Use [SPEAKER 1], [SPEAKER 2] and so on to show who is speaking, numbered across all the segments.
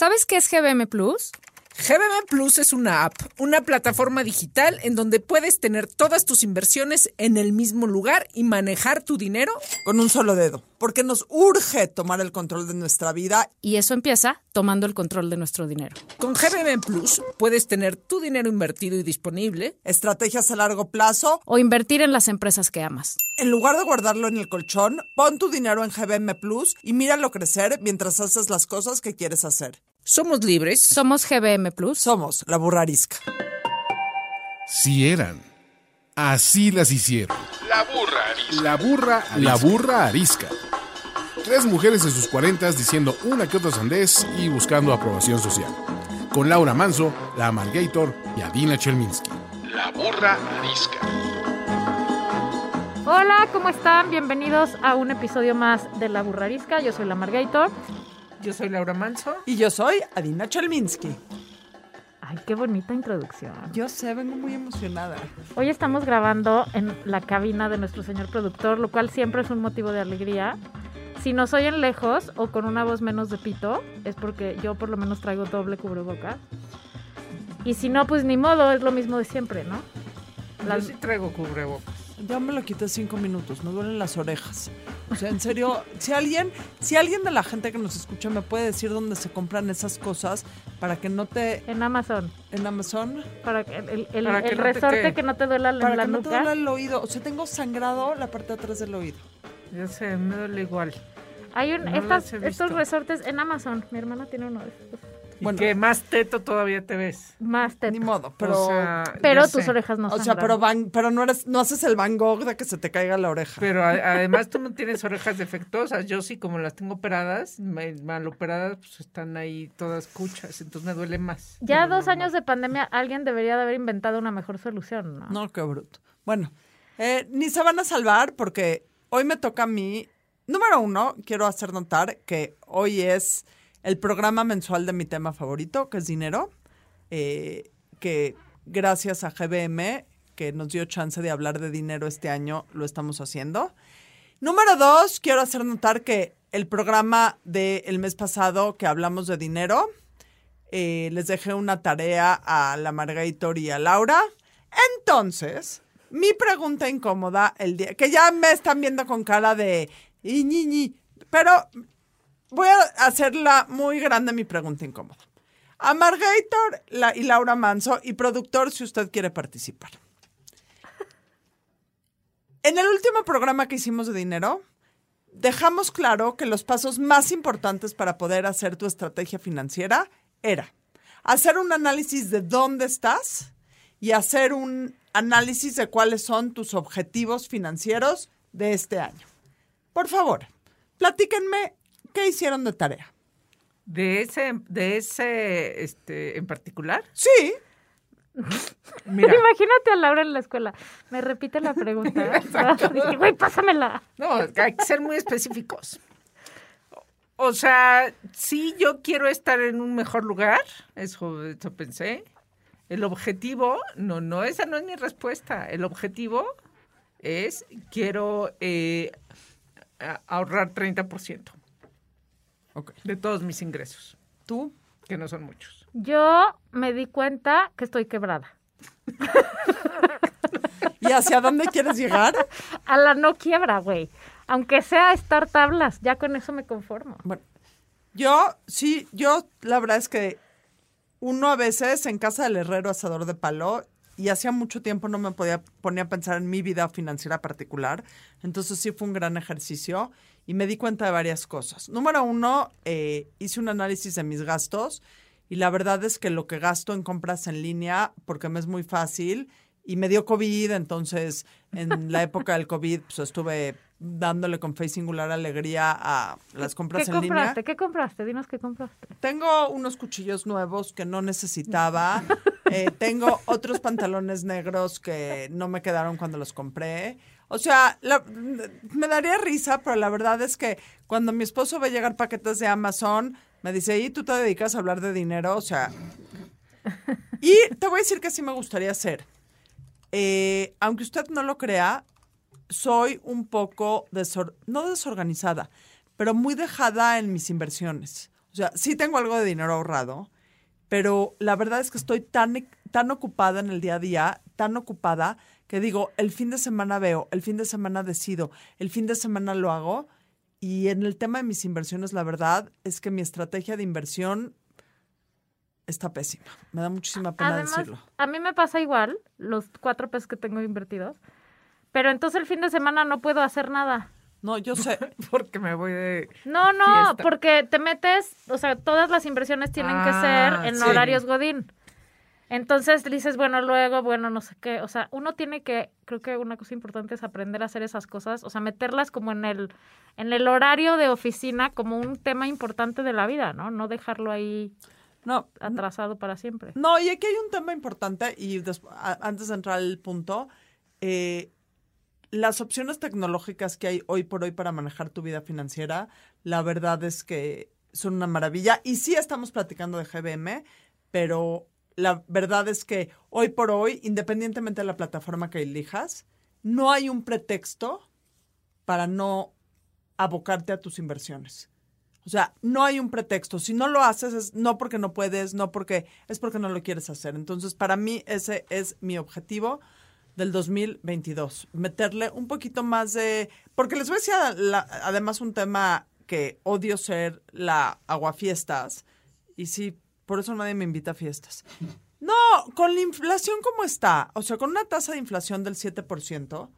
[SPEAKER 1] ¿Sabes qué es GBM Plus?
[SPEAKER 2] GBM Plus es una app, una plataforma digital en donde puedes tener todas tus inversiones en el mismo lugar y manejar tu dinero
[SPEAKER 3] con un solo dedo, porque nos urge tomar el control de nuestra vida.
[SPEAKER 1] Y eso empieza tomando el control de nuestro dinero.
[SPEAKER 2] Con GBM Plus puedes tener tu dinero invertido y disponible,
[SPEAKER 3] estrategias a largo plazo
[SPEAKER 1] o invertir en las empresas que amas.
[SPEAKER 3] En lugar de guardarlo en el colchón, pon tu dinero en GBM Plus y míralo crecer mientras haces las cosas que quieres hacer.
[SPEAKER 2] Somos libres.
[SPEAKER 1] Somos GBM Plus.
[SPEAKER 3] Somos la burra arisca.
[SPEAKER 4] Si eran. Así las hicieron.
[SPEAKER 5] La burra arisca.
[SPEAKER 4] La burra, la burra arisca. Tres mujeres en sus cuarentas diciendo una que otra sandez y buscando aprobación social. Con Laura Manso, la Amalgator y Adina Chelminsky.
[SPEAKER 5] La burra arisca.
[SPEAKER 1] Hola, ¿cómo están? Bienvenidos a un episodio más de La Burra Arisca. Yo soy la Margator.
[SPEAKER 2] Yo soy Laura Manso.
[SPEAKER 3] Y yo soy Adina Chelminsky.
[SPEAKER 1] Ay, qué bonita introducción.
[SPEAKER 3] Yo sé, vengo muy emocionada.
[SPEAKER 1] Hoy estamos grabando en la cabina de nuestro señor productor, lo cual siempre es un motivo de alegría. Si nos oyen lejos o con una voz menos de pito, es porque yo por lo menos traigo doble cubreboca. Y si no, pues ni modo, es lo mismo de siempre, ¿no?
[SPEAKER 2] Yo sí traigo cubrebocas.
[SPEAKER 3] Ya me lo quité cinco minutos, me duelen las orejas. O sea, en serio, si alguien, si alguien de la gente que nos escucha me puede decir dónde se compran esas cosas para que no te...
[SPEAKER 1] En Amazon.
[SPEAKER 3] ¿En Amazon?
[SPEAKER 1] Para que el, el, el resorte que no te duela
[SPEAKER 3] para
[SPEAKER 1] la
[SPEAKER 3] que
[SPEAKER 1] nuca.
[SPEAKER 3] no te duela el oído. O sea, tengo sangrado la parte de atrás del oído.
[SPEAKER 2] Ya sé, me duele igual.
[SPEAKER 1] Hay un,
[SPEAKER 2] No
[SPEAKER 1] estas, estos resortes en Amazon. Mi hermana tiene uno de estos.
[SPEAKER 3] Bueno.
[SPEAKER 2] que más teto todavía te ves.
[SPEAKER 1] Más teto.
[SPEAKER 3] Ni modo, pero...
[SPEAKER 2] O sea,
[SPEAKER 1] Pero tus
[SPEAKER 2] sé.
[SPEAKER 1] orejas no
[SPEAKER 3] o sea, pero, van, pero no, eres, no haces el Van Gogh de que se te caiga la oreja.
[SPEAKER 2] Pero a- además tú no tienes orejas defectuosas. Yo sí, como las tengo operadas, ma- mal operadas, pues están ahí todas cuchas. Entonces me duele más.
[SPEAKER 1] Ya dos
[SPEAKER 2] normal.
[SPEAKER 1] años de pandemia, alguien debería de haber inventado una mejor solución, ¿no?
[SPEAKER 3] No, qué bruto. Bueno, eh, ni se van a salvar porque hoy me toca a mí. Número uno, quiero hacer notar que hoy es el programa mensual de mi tema favorito, que es dinero, eh, que gracias a GBM, que nos dio chance de hablar de dinero este año, lo estamos haciendo. Número dos, quiero hacer notar que el programa del mes pasado que hablamos de dinero, eh, les dejé una tarea a la Margator y a Laura. Entonces, mi pregunta incómoda el día, que ya me están viendo con cara de "Y, ñi, ñi", pero voy a hacerla muy grande mi pregunta incómoda. A Margator la- y Laura Manso y productor si usted quiere participar. En el último programa que hicimos de dinero, dejamos claro que los pasos más importantes para poder hacer tu estrategia financiera era hacer un análisis de dónde estás y hacer un análisis de cuáles son tus objetivos financieros de este año. Por favor, platíquenme qué hicieron de tarea.
[SPEAKER 2] De ese, de ese, este, en particular,
[SPEAKER 3] Sí,
[SPEAKER 2] mira,
[SPEAKER 1] Imagínate a Laura en la escuela. Me repite la pregunta. Dije, güey, pásamela.
[SPEAKER 2] no, hay que ser muy específicos. O sea, sí, yo quiero estar en un mejor lugar, eso, eso pensé. El objetivo, no, no, esa no es mi respuesta. El objetivo es, quiero eh, ahorrar 30%
[SPEAKER 3] Ok.
[SPEAKER 2] de todos mis ingresos,
[SPEAKER 3] tú.
[SPEAKER 2] que no son muchos.
[SPEAKER 1] Yo me di cuenta que estoy quebrada.
[SPEAKER 3] ¿Y hacia dónde quieres llegar?
[SPEAKER 1] A la no quiebra, güey. Aunque sea estar tablas, ya con eso me conformo.
[SPEAKER 3] Bueno, yo sí, yo la verdad es que uno a veces en casa del herrero asador de palo y hacía mucho tiempo no me podía poner a pensar en mi vida financiera particular. Entonces sí fue un gran ejercicio y me di cuenta de varias cosas. Número uno, eh, hice un análisis de mis gastos y la verdad es que lo que gasto en compras en línea, porque me es muy fácil, y me dio COVID, entonces en la época del COVID pues, estuve dándole con fe y singular alegría a las compras
[SPEAKER 1] ¿Qué
[SPEAKER 3] en línea.
[SPEAKER 1] compraste? ¿Qué compraste? Dinos qué compraste.
[SPEAKER 3] Tengo unos cuchillos nuevos que no necesitaba. Eh, tengo otros pantalones negros que no me quedaron cuando los compré. O sea, la- me daría risa, pero la verdad es que cuando mi esposo ve llegar paquetes de Amazon, me dice, ¿y tú te dedicas a hablar de dinero? O sea, y te voy a decir que sí me gustaría hacer. Eh, aunque usted no lo crea, soy un poco, desor- no desorganizada, pero muy dejada en mis inversiones. O sea, sí tengo algo de dinero ahorrado, pero la verdad es que estoy tan, tan ocupada en el día a día, tan ocupada, que digo, el fin de semana veo, el fin de semana decido, el fin de semana lo hago. Y en el tema de mis inversiones, la verdad es que mi estrategia de inversión está pésima. Me da muchísima pena
[SPEAKER 1] Además,
[SPEAKER 3] decirlo.
[SPEAKER 1] a mí me pasa igual, los cuatro pesos que tengo invertidos, pero entonces el fin de semana no puedo hacer nada.
[SPEAKER 3] No, yo sé.
[SPEAKER 2] Porque me voy de...
[SPEAKER 1] No, no,
[SPEAKER 2] Fiesta.
[SPEAKER 1] porque te metes, o sea, todas las inversiones tienen que
[SPEAKER 2] Ah,
[SPEAKER 1] ser en
[SPEAKER 2] sí.
[SPEAKER 1] horarios Godín. Entonces dices, bueno, luego, bueno, no sé qué, o sea, uno tiene que, creo que una cosa importante es aprender a hacer esas cosas, o sea, meterlas como en el, en el horario de oficina como un tema importante de la vida, ¿no? No dejarlo ahí
[SPEAKER 3] No,
[SPEAKER 1] atrasado para siempre.
[SPEAKER 3] No, y aquí hay un tema importante y antes de entrar al punto, eh, las opciones tecnológicas que hay hoy por hoy para manejar tu vida financiera, la verdad es que son una maravilla. Y sí estamos platicando de GBM, pero la verdad es que hoy por hoy, independientemente de la plataforma que elijas, no hay un pretexto para no abocarte a tus inversiones. O sea, no hay un pretexto. Si no lo haces es no porque no puedes, no porque es porque no lo quieres hacer. Entonces, para mí ese es mi objetivo del 2022, meterle un poquito más de porque les voy a decir la- además un tema que odio ser la aguafiestas y sí, por eso nadie me invita a fiestas. No, con la inflación como está, o sea, con una tasa de inflación del 7%,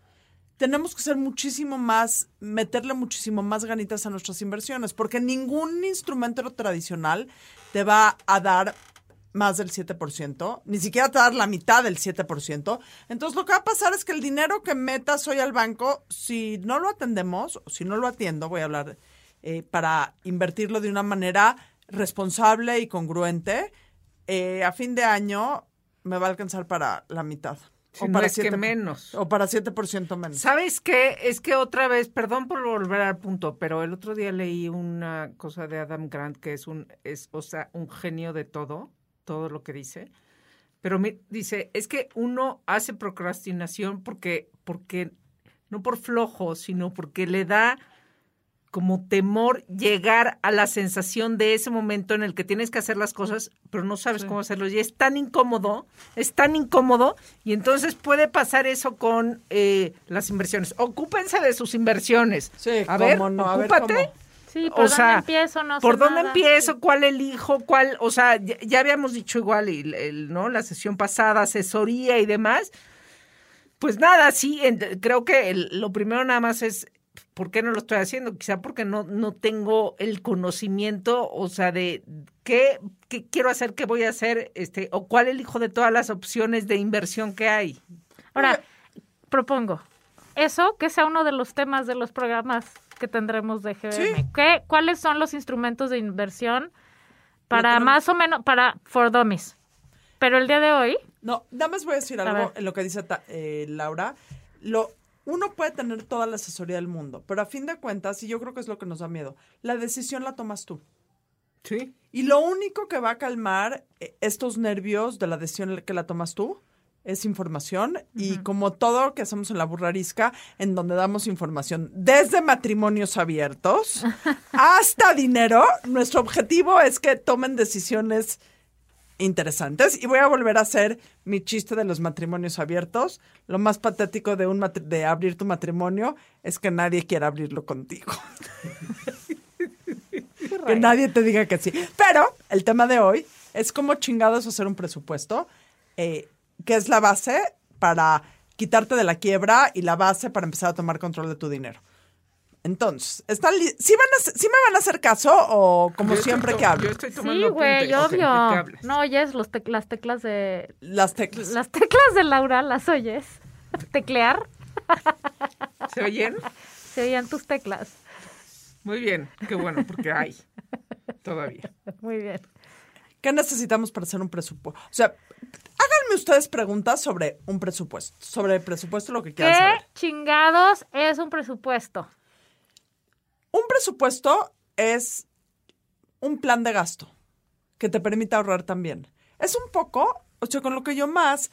[SPEAKER 3] tenemos que ser muchísimo más, meterle muchísimo más ganitas a nuestras inversiones, porque ningún instrumento tradicional te va a dar más del 7%, ni siquiera te va a dar la mitad del 7%. Entonces lo que va a pasar es que el dinero que metas hoy al banco, si no lo atendemos, o si no lo atiendo, voy a hablar eh, para invertirlo de una manera responsable y congruente, eh, a fin de año me va a alcanzar para la mitad.
[SPEAKER 2] Si no es que menos.
[SPEAKER 3] O para 7% menos.
[SPEAKER 2] ¿Sabes qué? Es que otra vez, perdón por volver al punto, pero el otro día leí una cosa de Adam Grant que es un, es, o sea, un genio de todo, todo lo que dice. Pero me dice, es que uno hace procrastinación porque, porque, no por flojo, sino porque le da como temor llegar a la sensación de ese momento en el que tienes que hacer las cosas, pero no sabes cómo hacerlo. Y es tan incómodo, es tan incómodo, y entonces puede pasar eso con eh, las inversiones. Ocúpense de sus inversiones.
[SPEAKER 3] Sí,
[SPEAKER 2] a ver,
[SPEAKER 3] cómo no, a ver cómo.
[SPEAKER 1] Sí, ¿por
[SPEAKER 2] O
[SPEAKER 1] dónde
[SPEAKER 2] sea,
[SPEAKER 1] empiezo? No sé
[SPEAKER 2] ¿Por dónde
[SPEAKER 1] nada.
[SPEAKER 2] empiezo? ¿Cuál elijo? ¿Cuál? O sea, ya, ya habíamos dicho igual, el, el, ¿no? La sesión pasada, asesoría y demás. Pues nada, sí, en- creo que el- lo primero nada más es, ¿por qué no lo estoy haciendo? Quizá porque no, no tengo el conocimiento, o sea, de qué, qué quiero hacer, qué voy a hacer, este, o cuál elijo de todas las opciones de inversión que hay.
[SPEAKER 1] Ahora, propongo eso que sea uno de los temas de los programas que tendremos de GBM.
[SPEAKER 3] Sí.
[SPEAKER 1] ¿Qué, ¿Cuáles son los instrumentos de inversión para
[SPEAKER 3] tenemos-
[SPEAKER 1] más o menos, para for dummies? Pero el día de hoy,
[SPEAKER 3] No, nada más voy a decir
[SPEAKER 1] A
[SPEAKER 3] algo
[SPEAKER 1] ver.
[SPEAKER 3] en lo que dice ta- eh, Laura. Lo, uno puede tener toda la asesoría del mundo, pero a fin de cuentas, y yo creo que es lo que nos da miedo, la decisión la tomas tú.
[SPEAKER 2] Sí.
[SPEAKER 3] Y lo único que va a calmar eh, estos nervios de la decisión que la tomas tú es información y como todo lo que hacemos en la burrarisca, en donde damos información desde matrimonios abiertos hasta dinero, nuestro objetivo es que tomen decisiones interesantes y voy a volver a hacer mi chiste de los matrimonios abiertos. Lo más patético de un de abrir tu matrimonio es que nadie quiera abrirlo contigo. que nadie te diga que sí. Pero el tema de hoy es cómo chingados hacer un presupuesto, eh, que es la base para quitarte de la quiebra y la base para empezar a tomar control de tu dinero. Entonces, ¿están li- ¿sí, van a, ¿sí me van a hacer caso o como
[SPEAKER 2] Yo
[SPEAKER 3] siempre que hablo?
[SPEAKER 2] Yo estoy tomando
[SPEAKER 1] sí, güey,
[SPEAKER 2] apuntes. Ok, ¿de qué
[SPEAKER 1] obvio. no oyes los tec- las teclas de...
[SPEAKER 3] Las teclas.
[SPEAKER 1] Las teclas de Laura, ¿las oyes? Teclear,
[SPEAKER 2] ¿Se oyen?
[SPEAKER 1] se oían tus teclas.
[SPEAKER 2] Muy bien, qué bueno, porque hay todavía.
[SPEAKER 1] Muy bien.
[SPEAKER 3] ¿Qué necesitamos para hacer un presupuesto? O sea, háganme ustedes preguntas sobre un presupuesto, sobre el presupuesto, lo que quieran
[SPEAKER 1] ¿Qué
[SPEAKER 3] saber.
[SPEAKER 1] chingados es un presupuesto?
[SPEAKER 3] Un presupuesto es un plan de gasto que te permite ahorrar también. Es un poco, o sea, con lo que yo más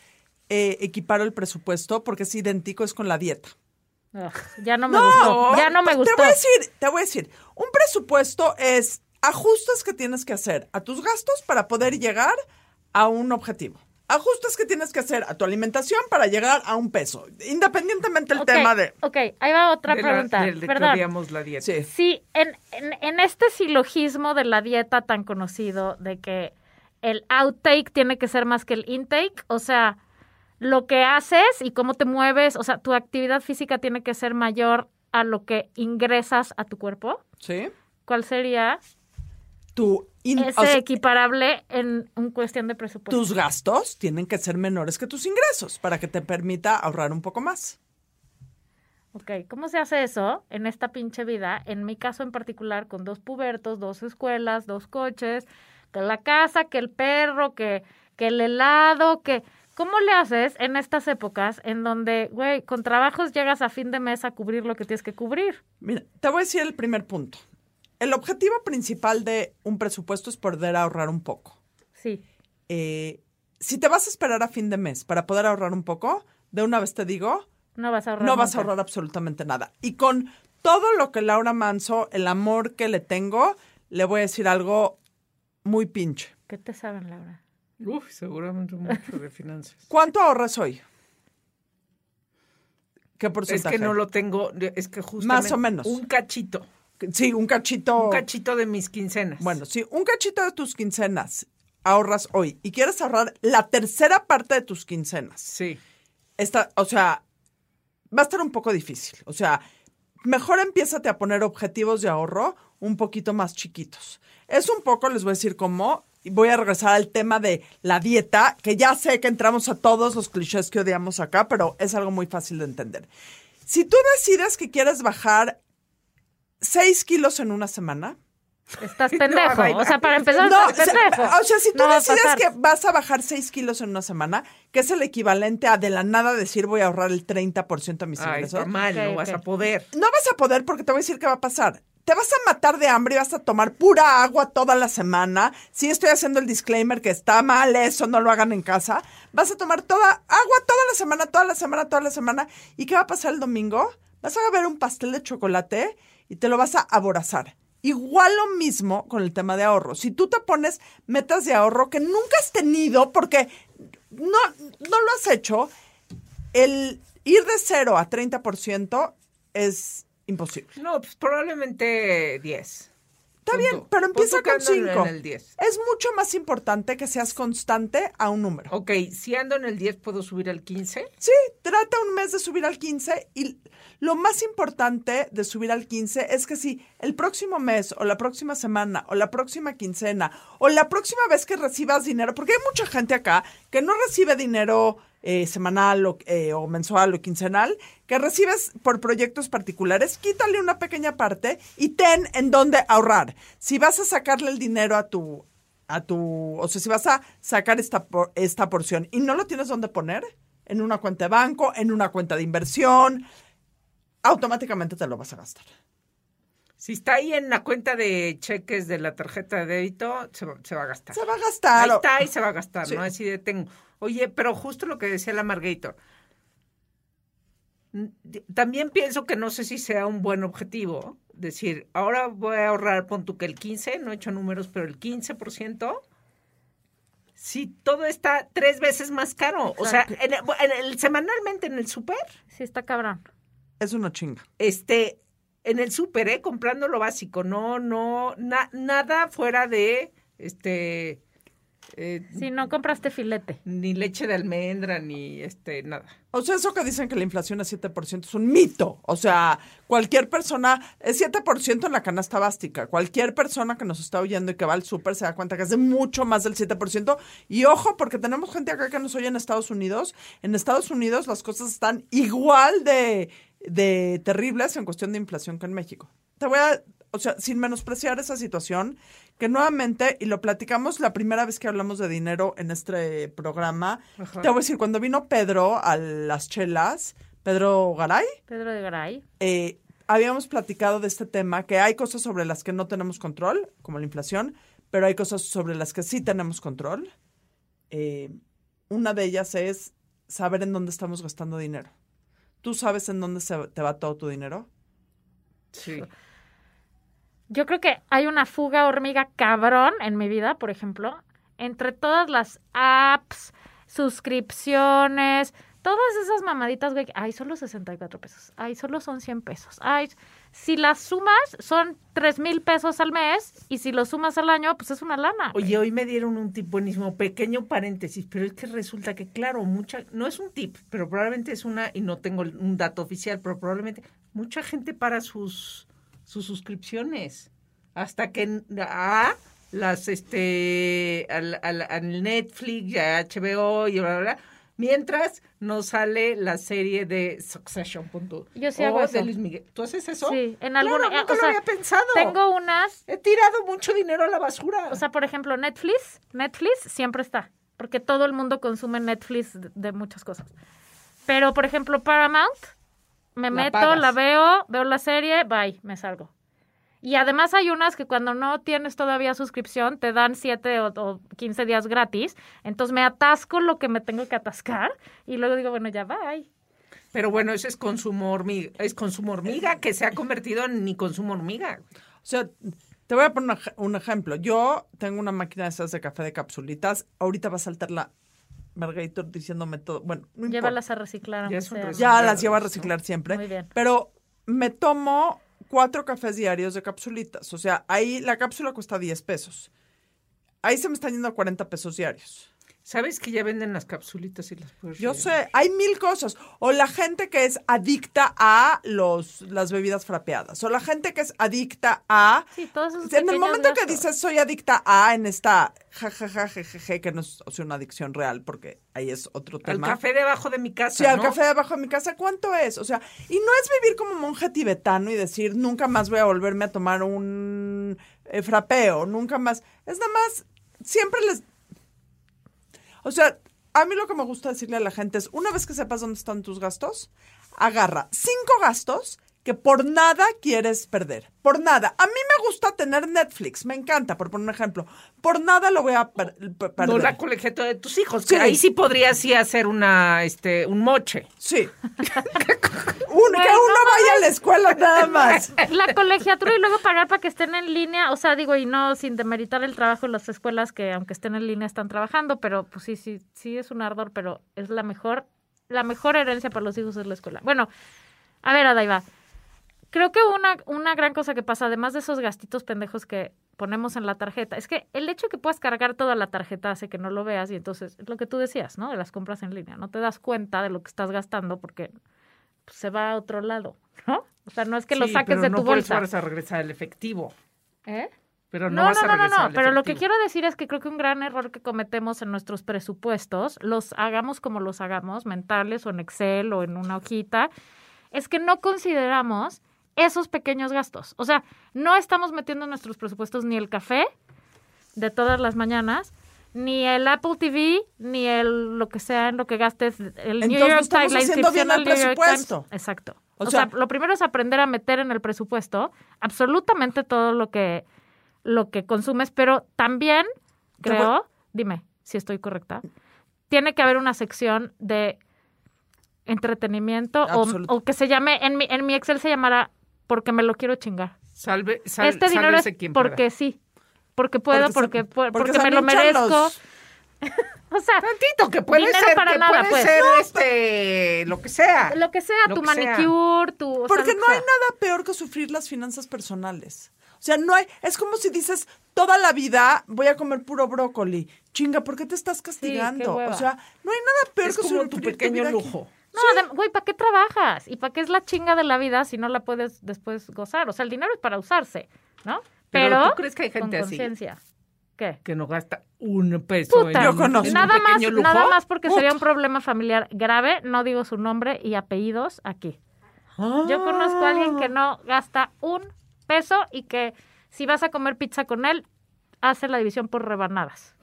[SPEAKER 3] eh, equiparo el presupuesto, porque es idéntico, es con la dieta.
[SPEAKER 1] Ugh, ya no me gustó. Ya no me gustó.
[SPEAKER 3] Te voy a decir, te voy a decir, un presupuesto es ajustes que tienes que hacer a tus gastos para poder llegar a un objetivo. Ajustes que tienes que hacer a tu alimentación para llegar a un peso, independientemente del tema de...
[SPEAKER 1] Ok, ahí va otra
[SPEAKER 2] De la-
[SPEAKER 1] pregunta.
[SPEAKER 2] del de que
[SPEAKER 1] Perdón.
[SPEAKER 2] la dieta.
[SPEAKER 3] Sí.
[SPEAKER 1] Sí, en, en, en este silogismo de la dieta tan conocido, de que el outtake tiene que ser más que el intake, o sea, lo que haces y cómo te mueves, o sea, tu actividad física tiene que ser mayor a lo que ingresas a tu cuerpo.
[SPEAKER 3] ¿Sí?
[SPEAKER 1] ¿Cuál sería
[SPEAKER 3] Tu in-
[SPEAKER 1] ese
[SPEAKER 3] o sea,
[SPEAKER 1] equiparable en un cuestión de presupuesto?
[SPEAKER 3] tus gastos tienen que ser menores que tus ingresos para que te permita ahorrar un poco más.
[SPEAKER 1] Ok, ¿cómo se hace eso en esta pinche vida? En mi caso en particular, con dos pubertos, dos escuelas, dos coches, que la casa, que el perro, que, que el helado, que... ¿Cómo le haces en estas épocas en donde, güey, con trabajos llegas a fin de mes a cubrir lo que tienes que cubrir?
[SPEAKER 3] Mira, te voy a decir el primer punto. El objetivo principal de un presupuesto es poder ahorrar un poco.
[SPEAKER 1] Sí.
[SPEAKER 3] Eh, si te vas a esperar a fin de mes para poder ahorrar un poco, de una vez te digo,
[SPEAKER 1] No vas a ahorrar.
[SPEAKER 3] no vas a ahorrar absolutamente nada. Y con todo lo que Laura Manso, el amor que le tengo, le voy a decir algo muy pinche.
[SPEAKER 1] ¿Qué te saben, Laura?
[SPEAKER 2] Uf, seguramente mucho de finanzas.
[SPEAKER 3] ¿Cuánto ahorras hoy? ¿Qué
[SPEAKER 2] Es
[SPEAKER 3] porcentaje?
[SPEAKER 2] que no lo tengo, es que justamente...
[SPEAKER 3] Más o menos.
[SPEAKER 2] Un cachito,
[SPEAKER 3] Sí, un cachito.
[SPEAKER 2] un cachito de mis quincenas.
[SPEAKER 3] Bueno, si un cachito de tus quincenas ahorras hoy y quieres ahorrar la tercera parte de tus quincenas,
[SPEAKER 2] Sí.
[SPEAKER 3] está, o sea, va a estar un poco difícil. O sea, mejor empiézate a poner objetivos de ahorro un poquito más chiquitos. Es un poco, les voy a decir cómo, y voy a regresar al tema de la dieta, que ya sé que entramos a todos los clichés que odiamos acá, pero es algo muy fácil de entender. Si tú decides que quieres bajar 6 kilos en una semana,
[SPEAKER 1] Estás pendejo. o sea, para empezar,
[SPEAKER 3] no,
[SPEAKER 1] estás
[SPEAKER 3] o sea,
[SPEAKER 1] pendejo.
[SPEAKER 3] o sea, si tú
[SPEAKER 1] No
[SPEAKER 3] decides que vas a bajar 6 kilos en una semana, que es el equivalente a de la nada decir voy a ahorrar el 30% de mis
[SPEAKER 2] Ay,
[SPEAKER 3] ingresos,
[SPEAKER 2] está mal, no vas a poder.
[SPEAKER 3] no vas a poder porque te voy a decir qué va a pasar. Te vas a matar de hambre y vas a tomar pura agua toda la semana. Sí estoy haciendo el disclaimer que está mal eso, no lo hagan en casa. Vas a tomar toda agua toda la semana, toda la semana, toda la semana. ¿Y qué va a pasar el domingo? Vas a ver un pastel de chocolate y te lo vas a aborazar. Igual lo mismo con el tema de ahorro. Si tú te pones metas de ahorro que nunca has tenido porque no, no lo has hecho, el ir de 0 a 30% es imposible.
[SPEAKER 2] No, pues probablemente 10.
[SPEAKER 3] Está
[SPEAKER 2] Punto.
[SPEAKER 3] bien, pero empieza con
[SPEAKER 2] ando en-
[SPEAKER 3] 5.
[SPEAKER 2] En el 10.
[SPEAKER 3] Es mucho más importante que seas constante a un número.
[SPEAKER 2] Ok, si ando en el 10, ¿puedo subir al 15?
[SPEAKER 3] Sí, trata un mes de subir al 15 y lo más importante de subir al 15 es que si el próximo mes o la próxima semana o la próxima quincena o la próxima vez que recibas dinero, porque hay mucha gente acá que no recibe dinero eh, semanal o, eh, o mensual o quincenal, que recibes por proyectos particulares, quítale una pequeña parte y ten en dónde ahorrar. Si vas a sacarle el dinero a tu a tu, o sea, si vas a sacar esta, esta porción y no lo tienes dónde poner, en una cuenta de banco, en una cuenta de inversión, automáticamente te lo vas a gastar.
[SPEAKER 2] Si está ahí en la cuenta de cheques de la tarjeta de débito, se va, se va a gastar.
[SPEAKER 3] Se va a gastar.
[SPEAKER 2] Ahí está y se va a gastar,
[SPEAKER 3] Sí.
[SPEAKER 2] ¿no? Así de tengo. Oye, pero justo lo que decía la Margator. d- También pienso que no sé si sea un buen objetivo. Decir, ahora voy a ahorrar, pon tú que el 15, no he hecho números, pero el 15%, si todo está tres veces más caro. O sea, en el- en el- semanalmente en el súper,
[SPEAKER 1] Sí, está cabrón.
[SPEAKER 3] Es una chinga.
[SPEAKER 2] este, en el súper, ¿eh? Comprando lo básico, no, no, na- nada fuera de, este, eh,
[SPEAKER 1] Si no compraste filete.
[SPEAKER 2] ni leche de almendra, ni, este, nada.
[SPEAKER 3] O sea, eso que dicen que la inflación es 7% es un mito. O sea, cualquier persona, es 7% en la canasta básica. Cualquier persona que nos está oyendo y que va al súper se da cuenta que es de mucho más del 7%. Y ojo, porque tenemos gente acá que nos oye en Estados Unidos. En Estados Unidos las cosas están igual de, de terribles en cuestión de inflación que en México. Te voy a, o sea, sin menospreciar esa situación, que nuevamente, y lo platicamos la primera vez que hablamos de dinero en este programa,
[SPEAKER 2] Ajá.
[SPEAKER 3] te voy a decir, cuando vino Pedro a las chelas, Pedro Garay,
[SPEAKER 1] Pedro de Garay.
[SPEAKER 3] eh, habíamos platicado de este tema, que hay cosas sobre las que no tenemos control, como la inflación, pero hay cosas sobre las que sí tenemos control. Eh, una de ellas es saber en dónde estamos gastando dinero. ¿Tú sabes en dónde se te va todo tu dinero?
[SPEAKER 2] Sí.
[SPEAKER 1] Yo creo que hay una fuga hormiga cabrón en mi vida, por ejemplo, entre todas las apps, suscripciones, todas esas mamaditas, güey. Ay, solo 64 pesos. Ay, solo son 100 pesos. Ay, si las sumas son 3 mil pesos al mes y si lo sumas al año, pues es una lana.
[SPEAKER 2] Oye, hoy me dieron un tip buenísimo, pequeño paréntesis, pero es que resulta que, claro, mucha, no es un tip, pero probablemente es una, y no tengo un dato oficial, pero probablemente mucha gente para sus, sus suscripciones. Hasta que a las, este, al, al- al Netflix, a HBO y bla, bla, bla. Mientras no sale la serie de Succession. Punto.
[SPEAKER 1] Yo sí
[SPEAKER 2] o
[SPEAKER 1] hago
[SPEAKER 2] de
[SPEAKER 1] eso.
[SPEAKER 2] Luis Miguel. ¿Tú haces eso?
[SPEAKER 1] Sí, en
[SPEAKER 2] Claro,
[SPEAKER 1] alguna.
[SPEAKER 2] nunca
[SPEAKER 1] o
[SPEAKER 2] lo
[SPEAKER 1] sea,
[SPEAKER 2] había pensado.
[SPEAKER 1] Tengo unas
[SPEAKER 2] He tirado mucho dinero a la basura.
[SPEAKER 1] O sea, por ejemplo, Netflix, Netflix siempre está, porque todo el mundo consume Netflix de, de muchas cosas. Pero, por ejemplo, Paramount, me
[SPEAKER 2] La
[SPEAKER 1] meto,
[SPEAKER 2] pagas.
[SPEAKER 1] la veo, veo la serie, bye, me salgo. Y además hay unas que cuando no tienes todavía suscripción te dan 7 o, o 15 días gratis. Entonces me atasco lo que me tengo que atascar y luego digo, bueno, ya bye.
[SPEAKER 2] Pero bueno, ese es consumo hormiga, es consumo hormiga que se ha convertido en ni consumo hormiga.
[SPEAKER 3] O sea, te voy a poner un ej- un ejemplo. Yo tengo una máquina de esas de café de capsulitas. Ahorita va a saltar la Margator diciéndome todo. Bueno, no.
[SPEAKER 1] Llévalas a reciclar.
[SPEAKER 2] Ya
[SPEAKER 1] sea.
[SPEAKER 3] Ya las llevo a reciclar siempre.
[SPEAKER 1] Muy bien.
[SPEAKER 3] Pero me tomo cuatro cafés diarios de capsulitas. O sea, ahí la cápsula cuesta 10 pesos. Ahí se me están yendo a 40 pesos diarios.
[SPEAKER 2] ¿Sabes que ya venden las capsulitas y las puedes
[SPEAKER 3] Yo sé, hay mil cosas. O la gente que es adicta a los, las bebidas frapeadas. O la gente que es adicta a...
[SPEAKER 1] Sí, todos esos
[SPEAKER 3] en el momento que dices soy adicta a, en esta jajaja, jejeje, que no es o sea, una adicción real, porque ahí es otro
[SPEAKER 2] Al
[SPEAKER 3] tema.
[SPEAKER 2] café debajo de mi casa,
[SPEAKER 3] Sí, al
[SPEAKER 2] ¿no?
[SPEAKER 3] café debajo de mi casa, ¿cuánto es? O sea, y no es vivir como monje tibetano y decir, nunca más voy a volverme a tomar un eh, frapeo, nunca más. Es nada más, siempre les... O sea, a mí lo que me gusta decirle a la gente es, una vez que sepas dónde están tus gastos, agarra cinco gastos que por nada quieres perder. Por nada. A mí me gusta tener Netflix, me encanta, por poner un ejemplo. Por nada lo voy a per- per- perder.
[SPEAKER 2] No la colegiatura de tus hijos.
[SPEAKER 3] Sí.
[SPEAKER 2] Que ahí sí podrías sí hacer una, este, un moche.
[SPEAKER 3] Sí. Un- que uno vaya a la escuela nada más.
[SPEAKER 1] la colegiatura y luego pagar para que estén en línea, o sea, digo, y no sin demeritar el trabajo en las escuelas que aunque estén en línea están trabajando, pero pues sí, sí, sí es un ardor, pero es la mejor, la mejor herencia para los hijos es la escuela. Bueno, a ver, Adaiva, creo que una, una gran cosa que pasa, además de esos gastitos pendejos que ponemos en la tarjeta, es que el hecho de que puedas cargar toda la tarjeta hace que no lo veas y entonces, es lo que tú decías, ¿no? De las compras en línea, no te das cuenta de lo que estás gastando porque pues, se va a otro lado, ¿no? O sea, no es que lo
[SPEAKER 2] Sí,
[SPEAKER 1] saques
[SPEAKER 2] pero
[SPEAKER 1] de
[SPEAKER 2] no
[SPEAKER 1] tu bolsa.
[SPEAKER 2] vas a regresar el efectivo.
[SPEAKER 1] ¿Eh?
[SPEAKER 2] Pero no,
[SPEAKER 1] No,
[SPEAKER 2] vas
[SPEAKER 1] no,
[SPEAKER 2] a
[SPEAKER 1] no, no, no, pero lo que quiero decir es que creo que un gran error que cometemos en nuestros presupuestos, los hagamos como los hagamos, mentales o en Excel o en una hojita, es que no consideramos esos pequeños gastos. O sea, no estamos metiendo en nuestros presupuestos ni el café de todas las mañanas, ni el Apple TV, ni el lo que sea en lo que gastes, el New
[SPEAKER 3] Entonces,
[SPEAKER 1] York
[SPEAKER 3] estamos
[SPEAKER 1] Times, la inscripción
[SPEAKER 3] bien
[SPEAKER 1] al New York Times.
[SPEAKER 3] presupuesto.
[SPEAKER 1] Exacto.
[SPEAKER 3] O
[SPEAKER 1] O,
[SPEAKER 3] sea-
[SPEAKER 1] sea, lo primero es aprender a meter en el presupuesto absolutamente todo lo que lo que consumes, pero también creo, dime si estoy correcta, tiene que haber una sección de entretenimiento o, o que se llame, en mi, en mi Excel se llamará porque me lo quiero chingar.
[SPEAKER 2] Salve, sal-
[SPEAKER 1] este dinero es
[SPEAKER 2] quien
[SPEAKER 1] porque
[SPEAKER 2] pueda.
[SPEAKER 1] sí, porque puedo,
[SPEAKER 3] Porque
[SPEAKER 1] porque,
[SPEAKER 3] porque
[SPEAKER 1] me lo merezco.
[SPEAKER 3] los-
[SPEAKER 1] O sea,
[SPEAKER 2] Tantito, que puede
[SPEAKER 1] Dinero
[SPEAKER 2] ser,
[SPEAKER 1] para
[SPEAKER 2] que
[SPEAKER 1] nada,
[SPEAKER 2] puede
[SPEAKER 1] pues.
[SPEAKER 2] ser este, lo que sea.
[SPEAKER 1] lo que sea,
[SPEAKER 2] Lo
[SPEAKER 1] tu
[SPEAKER 2] que sea.
[SPEAKER 1] manicure, tu... o
[SPEAKER 3] Porque no hay nada peor que sufrir las finanzas personales. O sea, no hay, es como si dices, toda la vida voy a comer puro brócoli. Chinga, ¿por qué te estás castigando? o sea, no hay nada peor
[SPEAKER 2] Es
[SPEAKER 3] que
[SPEAKER 2] como
[SPEAKER 3] sufrir
[SPEAKER 2] tu
[SPEAKER 3] tu
[SPEAKER 2] pequeño
[SPEAKER 3] vida
[SPEAKER 2] lujo.
[SPEAKER 1] No, güey, ¿para qué trabajas? ¿Y para qué es la chinga de la vida si no la puedes después gozar? O sea, el dinero es para usarse, ¿no?
[SPEAKER 2] Pero,
[SPEAKER 1] Pero,
[SPEAKER 2] ¿tú crees que hay gente
[SPEAKER 1] con
[SPEAKER 2] así?
[SPEAKER 1] conciencia. ¿Qué?
[SPEAKER 2] Que no gasta un peso
[SPEAKER 1] Puta,
[SPEAKER 2] en,
[SPEAKER 3] Yo conozco.
[SPEAKER 2] en un
[SPEAKER 1] nada más,
[SPEAKER 2] lujo.
[SPEAKER 1] nada más porque sería un problema familiar grave, no digo su nombre y apellidos aquí. Yo conozco a alguien que no gasta un peso y que si vas a comer pizza con él, hace la división por rebanadas.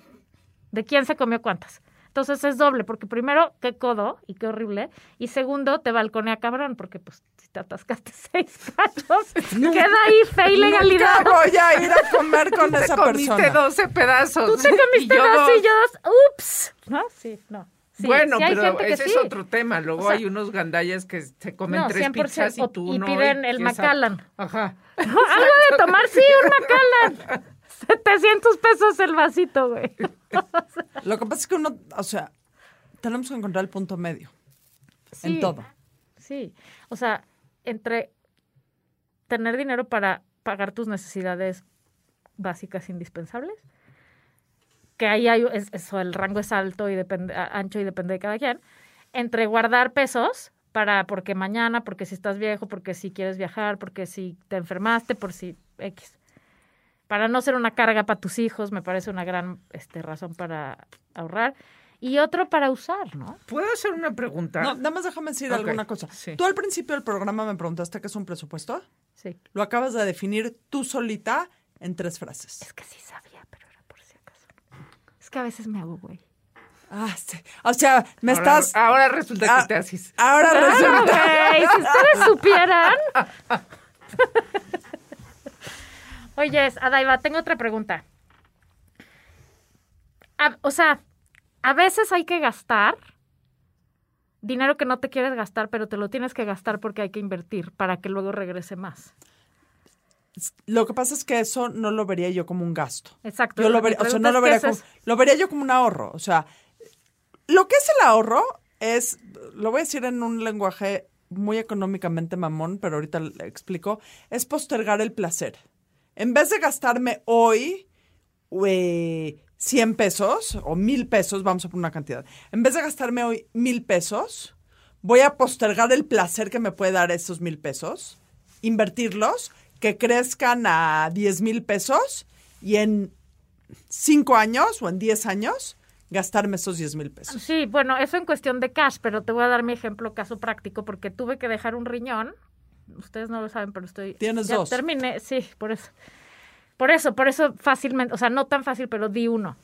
[SPEAKER 1] ¿De quién se comió cuántas? Entonces es doble, porque primero, qué codo y qué horrible. Y segundo, te balconea cabrón, porque pues si te atascaste seis cachos, queda ahí fe y legalidad.
[SPEAKER 3] Nunca voy a ir a comer con
[SPEAKER 2] Te
[SPEAKER 3] esa
[SPEAKER 2] comiste
[SPEAKER 3] persona.
[SPEAKER 2] 12 pedazos.
[SPEAKER 1] Tú te comiste
[SPEAKER 2] Y
[SPEAKER 1] dos y yo dos. ¡Ups! ¿No? Sí, no. Sí,
[SPEAKER 2] bueno,
[SPEAKER 1] sí
[SPEAKER 2] pero ese
[SPEAKER 1] sí.
[SPEAKER 2] es otro tema. Luego
[SPEAKER 1] O sea,
[SPEAKER 2] hay unos gandallas que se comen
[SPEAKER 1] no,
[SPEAKER 2] tres
[SPEAKER 1] 100%,
[SPEAKER 2] pizzas y
[SPEAKER 1] o-
[SPEAKER 2] tú
[SPEAKER 1] y
[SPEAKER 2] no.
[SPEAKER 1] piden el. Macallan.
[SPEAKER 2] Ajá.
[SPEAKER 1] Algo de tomar, sí, un Macallan. 700 pesos el vasito, güey.
[SPEAKER 3] Lo que pasa es que uno, o sea, tenemos que encontrar el punto medio
[SPEAKER 1] Sí,
[SPEAKER 3] en todo.
[SPEAKER 1] Sí, o sea, entre tener dinero para pagar tus necesidades básicas indispensables, que ahí hay es- eso, el rango es alto y depende, ancho y depende de cada quien, entre guardar pesos para porque mañana, porque si estás viejo, porque si quieres viajar, porque si te enfermaste, por si X. Para no ser una carga para tus hijos, me parece una gran este, razón para ahorrar. Y otro para usar, ¿no?
[SPEAKER 2] ¿Puedo hacer una pregunta?
[SPEAKER 3] No, nada más déjame decir alguna cosa.
[SPEAKER 2] sí.
[SPEAKER 3] Tú al principio del programa me preguntaste qué es un presupuesto.
[SPEAKER 1] Sí.
[SPEAKER 3] Lo acabas de definir tú solita en tres frases.
[SPEAKER 1] Es que sí sabía, pero era por si acaso. Es que a veces me hago, güey.
[SPEAKER 3] Ah, sí. O sea, me
[SPEAKER 2] ahora,
[SPEAKER 3] estás...
[SPEAKER 2] Ahora resulta
[SPEAKER 3] Ah,
[SPEAKER 2] que te haces.
[SPEAKER 3] Ahora
[SPEAKER 1] Claro,
[SPEAKER 3] resulta...
[SPEAKER 1] güey, si ustedes supieran. Oye, Adaiva, tengo otra pregunta. A- o sea, a veces hay que gastar dinero que no te quieres gastar, pero te lo tienes que gastar porque hay que invertir para que luego regrese más.
[SPEAKER 3] Lo que pasa es que eso no lo vería yo como un gasto.
[SPEAKER 1] Exacto.
[SPEAKER 3] Yo lo vería, o sea, no lo vería como,
[SPEAKER 1] es-
[SPEAKER 3] lo vería yo como un ahorro. O sea, lo que es el ahorro es, lo voy a decir en un lenguaje muy económicamente mamón, pero ahorita le explico, es postergar el placer. En vez de gastarme hoy eh, 100 pesos o 1000 pesos, vamos a poner una cantidad, en vez de gastarme hoy 1000 pesos, voy a postergar el placer que me puede dar esos 1000 pesos, invertirlos, que crezcan a 10 mil pesos y en 5 años o en 10 años gastarme esos 10 mil pesos.
[SPEAKER 1] Sí, bueno, eso en cuestión de cash, pero te voy a dar mi ejemplo, caso práctico, porque tuve que dejar un riñón. Ustedes no lo saben, pero estoy.
[SPEAKER 3] Tienes
[SPEAKER 1] ya
[SPEAKER 3] dos.
[SPEAKER 1] Terminé, sí, por eso. Por eso, por eso fácilmente, o sea, no tan fácil, pero di uno.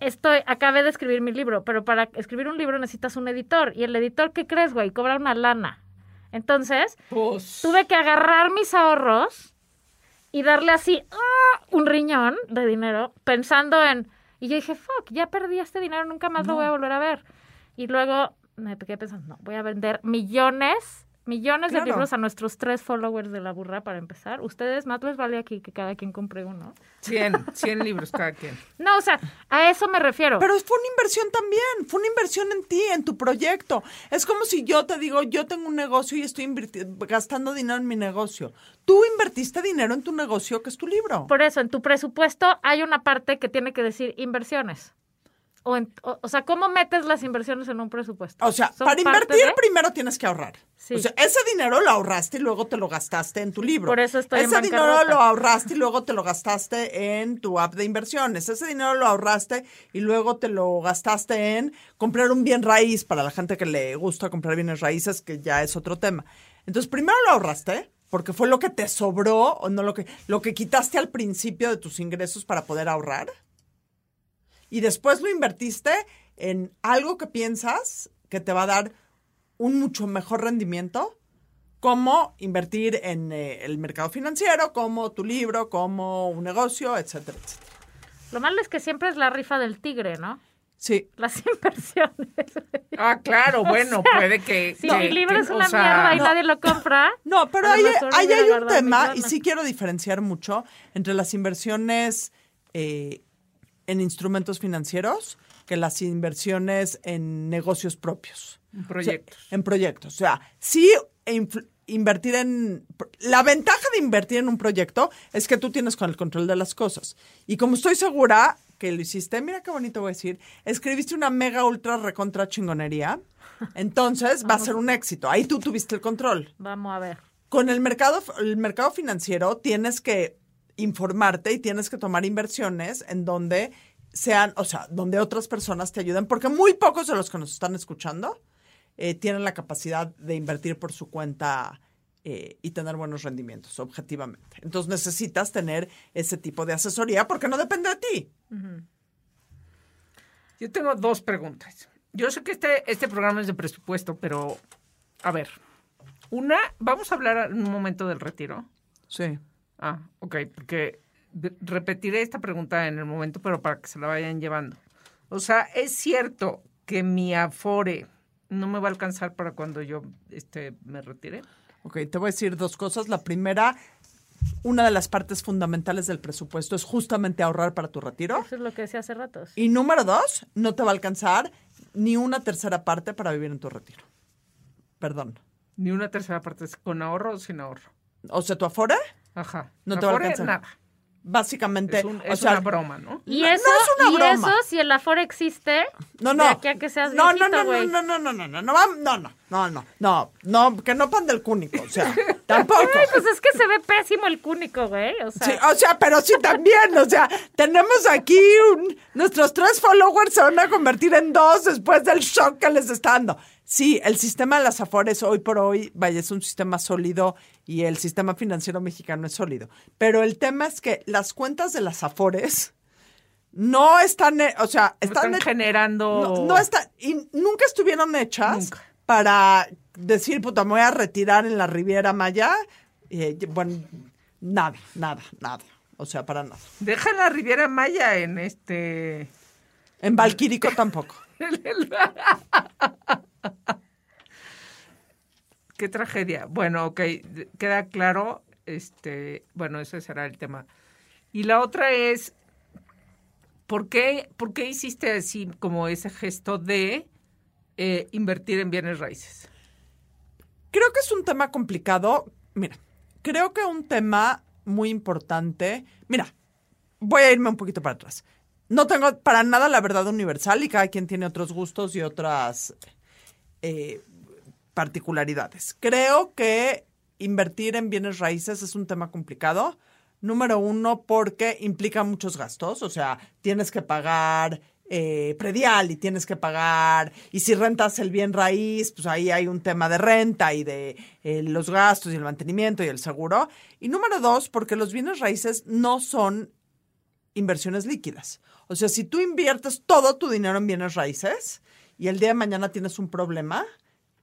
[SPEAKER 1] Estoy, acabé de escribir mi libro, pero para escribir un libro necesitas un editor. Y el editor, ¿qué crees, güey? Cobra una lana. Entonces, tuve que agarrar mis ahorros y darle así ¡ah! un riñón de dinero pensando en y yo dije fuck ya perdí este dinero nunca más lo voy a volver a ver y luego me quedé pensando no voy a vender millones millones
[SPEAKER 3] Claro.
[SPEAKER 1] de libros a nuestros tres followers de la burra para empezar ustedes más les vale aquí que cada quien compre uno
[SPEAKER 2] 100, 100 libros cada quien.
[SPEAKER 1] no o sea a eso me refiero
[SPEAKER 3] Pero fue una inversión también, fue una inversión en ti, en tu proyecto. Es como si yo te digo, yo tengo un negocio y estoy gastando dinero en mi negocio. Tú invertiste dinero en tu negocio, que es tu libro.
[SPEAKER 1] por eso en tu presupuesto hay una parte que tiene que decir inversiones o, en- o, o sea cómo metes las inversiones en un presupuesto
[SPEAKER 3] O sea,
[SPEAKER 1] ¿Son
[SPEAKER 3] para invertir
[SPEAKER 1] de?
[SPEAKER 3] primero tienes que ahorrar.
[SPEAKER 1] Sí.
[SPEAKER 3] O sea, ese dinero lo ahorraste y luego te lo gastaste en tu libro.
[SPEAKER 1] Por eso estoy en
[SPEAKER 3] Ese dinero lo ahorraste y luego te lo gastaste en tu app de inversiones. Ese dinero lo ahorraste y luego te lo gastaste en comprar un bien raíz para la gente que le gusta comprar bienes raíces, que ya es otro tema. Entonces, primero lo ahorraste porque fue lo que te sobró o no lo que lo que quitaste al principio de tus ingresos para poder ahorrar. Y después lo invertiste en algo que piensas que te va a dar un mucho mejor rendimiento, como invertir en eh, el mercado financiero, como tu libro, como un negocio, etcétera, etcétera.
[SPEAKER 1] Lo malo es que siempre es la rifa del tigre, ¿no?
[SPEAKER 3] Sí.
[SPEAKER 1] Las inversiones.
[SPEAKER 2] Ah, claro, bueno, puede que.
[SPEAKER 1] Si mi libro
[SPEAKER 2] que-
[SPEAKER 1] es
[SPEAKER 2] o
[SPEAKER 1] una
[SPEAKER 2] sea,
[SPEAKER 1] mierda y
[SPEAKER 3] no.
[SPEAKER 1] nadie lo compra.
[SPEAKER 3] No, pero ahí, ahí
[SPEAKER 1] hubiera
[SPEAKER 3] hay un tema, y sí quiero diferenciar mucho entre las inversiones eh, en instrumentos financieros que las inversiones en negocios propios.
[SPEAKER 2] Proyectos.
[SPEAKER 3] O sea, en proyectos. O sea, sí infl- invertir en... La ventaja de invertir en un proyecto es que tú tienes con el control de las cosas. Y como estoy segura que lo hiciste, mira qué bonito voy a decir, escribiste una mega ultra recontra chingonería, entonces va a ser un éxito. Ahí tú tuviste el control.
[SPEAKER 1] Vamos a ver.
[SPEAKER 3] Con el mercado, el mercado financiero tienes que informarte y tienes que tomar inversiones en donde sean, o sea, donde otras personas te ayuden, porque muy pocos de los que nos están escuchando eh, tienen la capacidad de invertir por su cuenta eh, y tener buenos rendimientos, objetivamente. Entonces necesitas tener ese tipo de asesoría porque no depende de ti.
[SPEAKER 2] Yo tengo dos preguntas. Yo sé que este, este programa es de presupuesto, pero a ver. Una, vamos a hablar en un momento del retiro.
[SPEAKER 3] Sí.
[SPEAKER 2] Ah, ok, porque repetiré esta pregunta en el momento, pero para que se la vayan llevando. O sea, es cierto que mi afore no me va a alcanzar para cuando yo este, me retire.
[SPEAKER 3] Ok, te voy a decir dos cosas. La primera, una de las partes fundamentales del presupuesto es justamente ahorrar para tu retiro.
[SPEAKER 1] Eso es lo que decía hace ratos.
[SPEAKER 3] Y número dos, no te va a alcanzar ni una tercera parte para vivir en tu retiro. Perdón.
[SPEAKER 2] Ni una tercera parte es con ahorro o sin ahorro.
[SPEAKER 3] O sea, tu afore,
[SPEAKER 2] Ajá.
[SPEAKER 3] No te va a alcanzar.
[SPEAKER 2] Nada.
[SPEAKER 3] básicamente,
[SPEAKER 2] Es, un-
[SPEAKER 3] o
[SPEAKER 2] es
[SPEAKER 3] sea,
[SPEAKER 2] una broma, ¿no?
[SPEAKER 1] Y
[SPEAKER 3] No-
[SPEAKER 1] eso,
[SPEAKER 3] no es una
[SPEAKER 1] y
[SPEAKER 3] broma.
[SPEAKER 1] eso, si el Afore existe,
[SPEAKER 3] no, no.
[SPEAKER 1] de aquí a que seas
[SPEAKER 3] no, no,
[SPEAKER 1] viejito,
[SPEAKER 3] no, no, no, no, no, no, no, va- no, no, no, no, no, no, que no pan del cúnico, o sea, tampoco.
[SPEAKER 1] Ay, pues es que se ve pésimo el cúnico, güey. O sea,
[SPEAKER 3] Sí, o sea, pero sí también, o sea, tenemos aquí un, nuestros tres followers se van a convertir en dos después del shock que les está dando. Sí, el sistema de las Afores hoy por hoy, vaya, es un sistema sólido y el sistema financiero mexicano es sólido. Pero el tema es que las cuentas de las Afores no están, eh, o sea, están,
[SPEAKER 2] están generando...
[SPEAKER 3] no, no están, y nunca estuvieron hechas
[SPEAKER 2] Nunca.
[SPEAKER 3] para decir, puta, me voy a retirar en la Riviera Maya. Eh, bueno, nada, nada, nada. O sea, para nada.
[SPEAKER 2] Deja la Riviera Maya en este...
[SPEAKER 3] En Valquírico tampoco.
[SPEAKER 2] Qué tragedia. Bueno, ok, queda claro. Este, bueno, ese será el tema. Y la otra es, ¿por qué, por qué hiciste así como ese gesto de eh, invertir en bienes raíces?
[SPEAKER 3] Creo que es un tema complicado. Mira, creo que un tema muy importante. Mira, voy a irme un poquito para atrás. No tengo para nada la verdad universal y cada quien tiene otros gustos y otras eh, particularidades. Creo que invertir en bienes raíces es un tema complicado. Número uno, porque implica muchos gastos. O sea, tienes que pagar eh, predial y tienes que pagar. Y si rentas el bien raíz, pues ahí hay un tema de renta y de eh, los gastos y el mantenimiento y el seguro. Y número dos, porque los bienes raíces no son inversiones líquidas. O sea, si tú inviertes todo tu dinero en bienes raíces y el día de mañana tienes un problema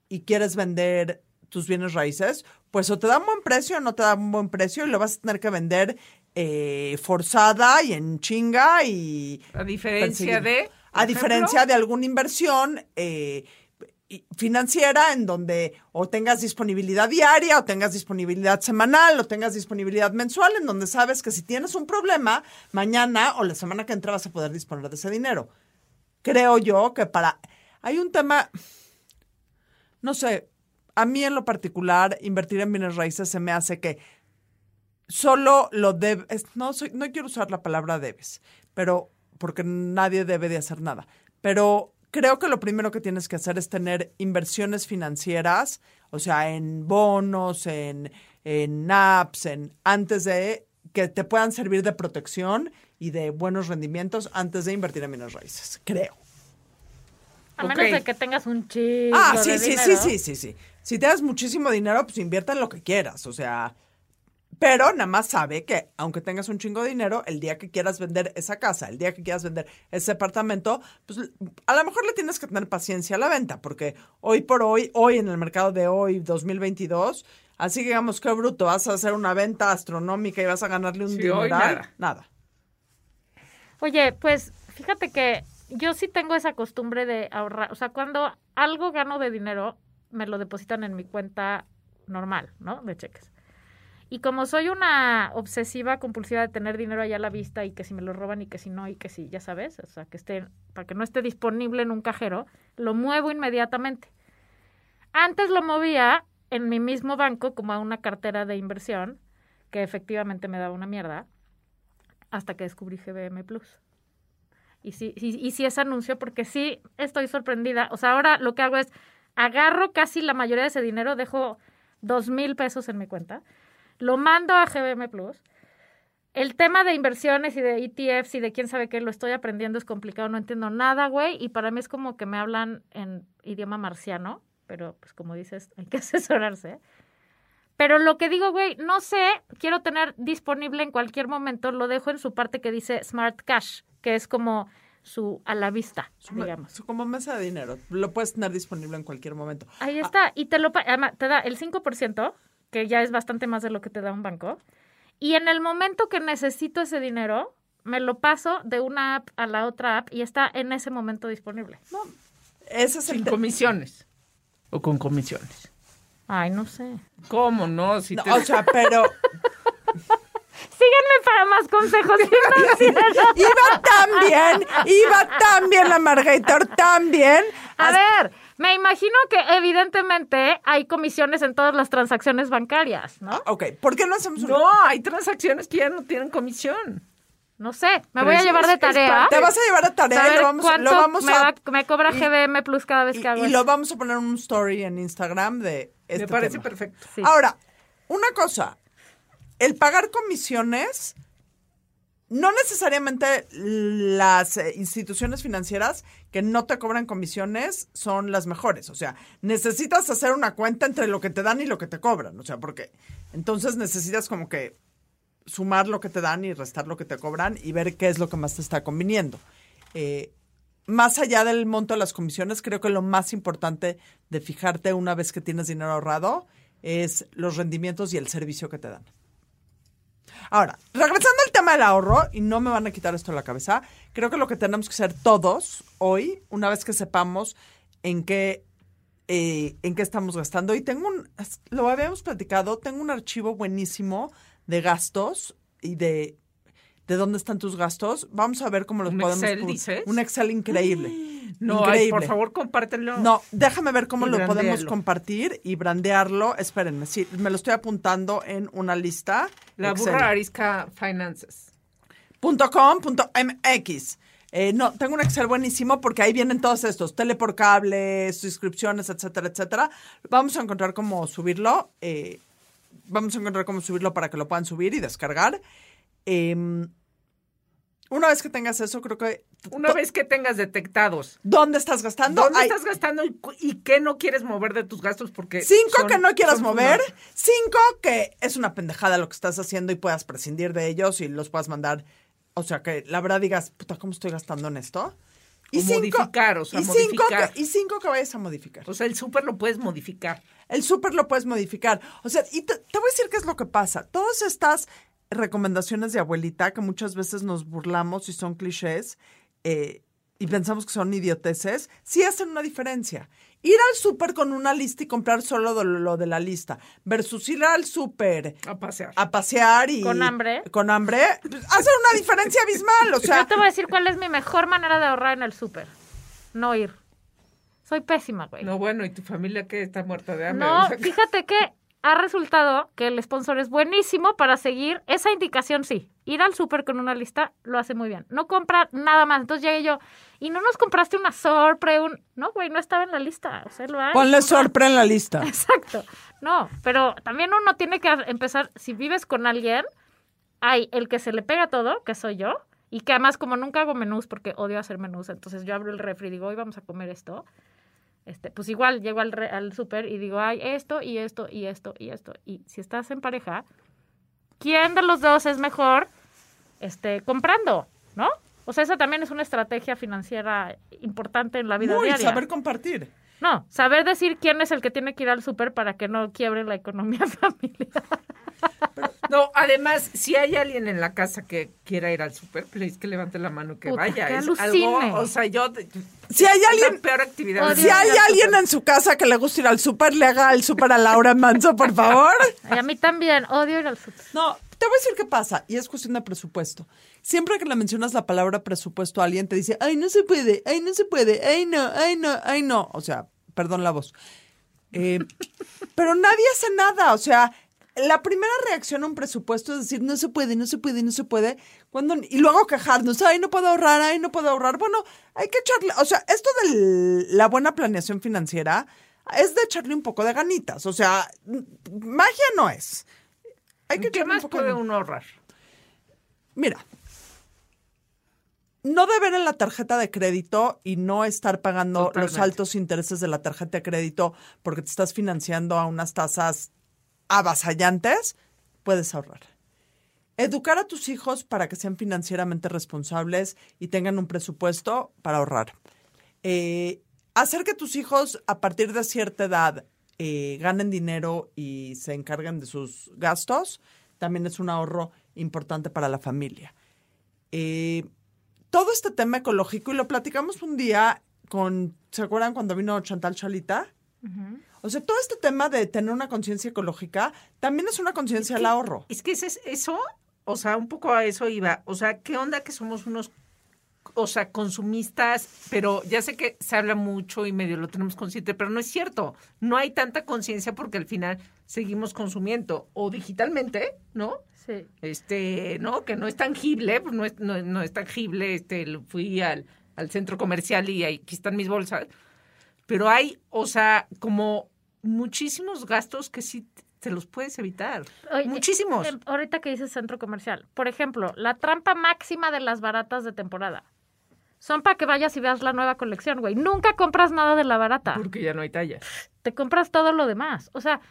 [SPEAKER 3] y quieres vender tus bienes raíces, pues o te da un buen precio o no te da un buen precio y lo vas a tener que vender eh, forzada y en chinga y...
[SPEAKER 2] A diferencia
[SPEAKER 3] perseguir.
[SPEAKER 2] de...
[SPEAKER 3] A diferencia de alguna inversión eh, financiera en donde o tengas disponibilidad diaria o tengas disponibilidad semanal o tengas disponibilidad mensual en donde sabes que si tienes un problema, mañana o la semana que entra vas a poder disponer de ese dinero. Creo yo que para... Hay un tema, no sé, a mí en lo particular, invertir en bienes raíces se me hace que solo lo debes, no, no quiero usar la palabra debes, pero porque nadie debe de hacer nada. Pero creo que lo primero que tienes que hacer es tener inversiones financieras, o sea, en bonos, en, en apps, en, antes de que te puedan servir de protección y de buenos rendimientos antes de invertir en bienes raíces, creo.
[SPEAKER 1] A menos de que tengas un chingo
[SPEAKER 3] Ah,
[SPEAKER 1] de
[SPEAKER 3] sí, sí, sí,
[SPEAKER 1] dinero.
[SPEAKER 3] sí, sí, sí. Si tienes muchísimo dinero, pues invierta en lo que quieras, o sea, pero nada más sabe que aunque tengas un chingo de dinero, el día que quieras vender esa casa, el día que quieras vender ese apartamento, pues a lo mejor le tienes que tener paciencia a la venta, porque hoy por hoy, hoy en el mercado de hoy, 2022, así que digamos que bruto, vas a hacer una venta astronómica y vas a ganarle un
[SPEAKER 2] Sí,
[SPEAKER 3] dineral.
[SPEAKER 2] hoy nada.
[SPEAKER 3] nada.
[SPEAKER 1] Oye, pues fíjate que yo sí tengo esa costumbre de ahorrar. O sea, cuando algo gano de dinero, me lo depositan en mi cuenta normal, ¿no? De cheques. Y como soy una obsesiva compulsiva de tener dinero allá a la vista y que si me lo roban y que si no y que si, ya sabes, o sea, que esté, para que no esté disponible en un cajero, lo muevo inmediatamente. Antes lo movía en mi mismo banco como a una cartera de inversión, que efectivamente me daba una mierda, hasta que descubrí GBM Plus. Y sí, y, y sí es anuncio porque sí estoy sorprendida. O sea, ahora lo que hago es agarro casi la mayoría de ese dinero, dejo dos mil pesos en mi cuenta, lo mando a GBM Plus. El tema de inversiones y de ETFs y de quién sabe qué lo estoy aprendiendo es complicado, no entiendo nada, güey, y para mí es como que me hablan en idioma marciano, pero pues como dices, hay que asesorarse. Pero lo que digo, güey, no sé, quiero tener disponible en cualquier momento, lo dejo en su parte que dice Smart Cash, que es como su a la vista, digamos.
[SPEAKER 3] Es Como mesa de dinero, lo puedes tener disponible en cualquier momento.
[SPEAKER 1] Ahí está, y te lo pa- además, te da el 5%, que ya es bastante más de lo que te da un banco. Y en el momento que necesito ese dinero, me lo paso de una app a la otra app y está en ese momento disponible.
[SPEAKER 3] Ese es el
[SPEAKER 2] Sin comisiones. O con comisiones.
[SPEAKER 1] Ay, no sé.
[SPEAKER 2] ¿Cómo no? Si
[SPEAKER 3] No,
[SPEAKER 2] te-
[SPEAKER 3] o sea, pero
[SPEAKER 1] Síganme para más consejos financieros.
[SPEAKER 3] iba tan bien, iba tan bien la Margator, tan bien.
[SPEAKER 1] A ver, me imagino que evidentemente hay comisiones en todas las transacciones bancarias, ¿no?
[SPEAKER 3] Ok, ¿por qué no hacemos un...
[SPEAKER 2] No, hay transacciones que ya no tienen comisión.
[SPEAKER 1] No sé, me
[SPEAKER 2] Pero
[SPEAKER 1] voy a
[SPEAKER 2] es-
[SPEAKER 1] llevar
[SPEAKER 2] es-
[SPEAKER 1] de
[SPEAKER 2] es
[SPEAKER 1] tarea.
[SPEAKER 2] parte-
[SPEAKER 3] Te vas a llevar a tarea y
[SPEAKER 1] saber
[SPEAKER 3] lo vamos,
[SPEAKER 1] cuánto
[SPEAKER 3] lo vamos
[SPEAKER 1] me,
[SPEAKER 3] a...
[SPEAKER 1] va- me cobra
[SPEAKER 3] y-
[SPEAKER 1] GBM Plus cada vez
[SPEAKER 3] y,
[SPEAKER 1] que hago
[SPEAKER 3] y lo vamos a poner en un story en Instagram de este
[SPEAKER 2] Me parece
[SPEAKER 3] tema.
[SPEAKER 2] perfecto.
[SPEAKER 1] Sí.
[SPEAKER 3] Ahora, una cosa, el pagar comisiones, no necesariamente las eh, instituciones financieras que no te cobran comisiones son las mejores. O sea, necesitas hacer una cuenta entre lo que te dan y lo que te cobran. O sea, porque entonces necesitas como que sumar lo que te dan y restar lo que te cobran y ver qué es lo que más te está conviniendo. Eh, más allá del monto de las comisiones, creo que lo más importante de fijarte una vez que tienes dinero ahorrado es los rendimientos y el servicio que te dan. Ahora, regresando al tema del ahorro, y no me van a quitar esto de la cabeza, creo que lo que tenemos que hacer todos hoy, una vez que sepamos en qué, eh, en qué estamos gastando, y tengo un, lo habíamos platicado, tengo un archivo buenísimo de gastos y de, de dónde están tus gastos. Vamos a ver cómo los
[SPEAKER 2] ¿Un
[SPEAKER 3] podemos...
[SPEAKER 2] Excel, dices?
[SPEAKER 3] Un Excel increíble.
[SPEAKER 2] No, ay,
[SPEAKER 3] increíble.
[SPEAKER 2] por favor, compártelo.
[SPEAKER 3] No, déjame ver cómo
[SPEAKER 2] Y
[SPEAKER 3] lo podemos compartir y brandearlo. Espérenme, sí, me lo estoy apuntando en una lista.
[SPEAKER 2] La
[SPEAKER 3] Excel.
[SPEAKER 2] burra arisca finances.
[SPEAKER 3] Punto com, punto MX. Eh, no, tengo un Excel buenísimo porque ahí vienen todos estos, tele por cable, suscripciones, etcétera, etcétera. Vamos a encontrar cómo subirlo. eh, vamos a encontrar cómo subirlo para que lo puedan subir y descargar. Em, una vez que tengas eso, creo que...
[SPEAKER 2] Una vez que tengas detectados
[SPEAKER 3] ¿Dónde estás gastando?
[SPEAKER 2] dónde estás gastando y, y qué no quieres mover de tus gastos porque
[SPEAKER 3] Cinco
[SPEAKER 2] son-
[SPEAKER 3] que no quieras mover, cinco que es una pendejada lo que estás haciendo y puedas prescindir de ellos y los puedas mandar. O sea, que la verdad digas, puta, ¿cómo estoy gastando en esto?
[SPEAKER 2] O modificar, o sea,
[SPEAKER 3] y cinco, que, y cinco que vayas a modificar.
[SPEAKER 2] O sea, el súper lo puedes modificar.
[SPEAKER 3] El súper lo puedes modificar. O sea, y te, te voy a decir qué es lo que pasa. Todas estas recomendaciones de abuelita que muchas veces nos burlamos y son clichés eh, y pensamos que son idioteces, sí hacen una diferencia. Ir al súper con una lista y comprar solo de lo de la lista versus ir al súper
[SPEAKER 2] A pasear.
[SPEAKER 3] a pasear y...
[SPEAKER 1] Con hambre.
[SPEAKER 3] Con hambre, pues, hace una diferencia abismal. O sea,
[SPEAKER 1] Yo te voy a decir cuál es mi mejor manera de ahorrar en el súper. No ir. Soy pésima, güey.
[SPEAKER 2] No, bueno, ¿y tu familia qué está muerta de hambre?
[SPEAKER 1] No,
[SPEAKER 2] O sea,
[SPEAKER 1] fíjate que ha resultado que el sponsor es buenísimo para seguir esa indicación, sí. Ir al súper con una lista lo hace muy bien. No compra nada más. Entonces llegué yo, y no nos compraste una sorpre, un... No, güey, no estaba en la lista. O sea, lo hay.
[SPEAKER 3] ponle sorpre en la lista.
[SPEAKER 1] Exacto. No, pero también uno tiene que empezar, si vives con alguien, hay el que se le pega todo, que soy yo, y que además como nunca hago menús porque odio hacer menús, entonces yo abro el refri y digo, hoy vamos a comer esto. Este, pues igual llego al, re- al súper y digo, ay, esto y esto y esto y esto. Y si estás en pareja, ¿quién de los dos es mejor este, comprando? ¿No? O sea, esa también es una estrategia financiera importante en la vida
[SPEAKER 3] Muy,
[SPEAKER 1] diaria.
[SPEAKER 3] saber compartir.
[SPEAKER 1] No, saber decir quién es el que tiene que ir al súper para que no quiebre la economía familiar.
[SPEAKER 2] No, además, si hay alguien en la casa que quiera ir al súper, please que levante la mano que
[SPEAKER 1] Puta,
[SPEAKER 2] vaya.
[SPEAKER 1] que
[SPEAKER 2] es algo, o sea, yo
[SPEAKER 3] Si hay alguien,
[SPEAKER 2] peor actividad.
[SPEAKER 3] Si hay
[SPEAKER 1] al
[SPEAKER 3] alguien en su casa que le gusta ir al súper, le haga el súper a Laura Manso, por favor.
[SPEAKER 1] Y a mí también, odio ir al súper.
[SPEAKER 3] No, te voy a decir qué pasa, y es cuestión de presupuesto. Siempre que le mencionas la palabra presupuesto a alguien, te dice, ay, no se puede, ay, no se puede, ay, no, ay, no, ay, no. O sea, perdón la voz. Eh, pero nadie hace nada, o sea, la primera reacción a un presupuesto es decir, no se puede, no se puede, no se puede, cuando, y luego quejarnos, ay, no puedo ahorrar, ay, no puedo ahorrar. Bueno, hay que echarle, o sea, esto de la buena planeación financiera es de echarle un poco de ganitas, o sea, magia no es. Hay que
[SPEAKER 2] ¿Qué
[SPEAKER 3] echarle un
[SPEAKER 2] más
[SPEAKER 3] poco
[SPEAKER 2] puede
[SPEAKER 3] de...
[SPEAKER 2] uno ahorrar?
[SPEAKER 3] Mira, no deber en la tarjeta de crédito y no estar pagando los altos intereses de la tarjeta de crédito porque te estás financiando a unas tasas avasallantes, puedes ahorrar. Educar a tus hijos para que sean financieramente responsables y tengan un presupuesto para ahorrar. Eh, hacer que tus hijos a partir de cierta edad eh, ganen dinero y se encarguen de sus gastos también es un ahorro importante para la familia. Eh, todo este tema ecológico, y lo platicamos un día con, ¿se acuerdan cuando vino Chantal Chalita? O sea, todo este tema de tener una conciencia ecológica también es una conciencia al ahorro.
[SPEAKER 2] Es que ese es eso, o sea, un poco a eso iba. O sea, ¿qué onda que somos unos, o sea, consumistas? Pero ya sé que se habla mucho y medio lo tenemos consciente, pero no es cierto. No hay tanta conciencia porque al final seguimos consumiendo o digitalmente, ¿no?
[SPEAKER 1] Sí.
[SPEAKER 2] Este, ¿no? Que no es tangible, pues no es, no, no es tangible. Este, lo- fui al, al centro comercial y ahí- aquí están mis bolsas. Pero hay, o sea, como muchísimos gastos que sí te los puedes evitar.
[SPEAKER 1] Oye,
[SPEAKER 2] Muchísimos.
[SPEAKER 1] eh, ahorita que dices centro comercial. Por ejemplo, la trampa máxima de las baratas de temporada. Son para que vayas y veas la nueva colección, güey. Nunca compras nada de la barata.
[SPEAKER 2] Porque ya no hay talla.
[SPEAKER 1] Te compras todo lo demás. O sea,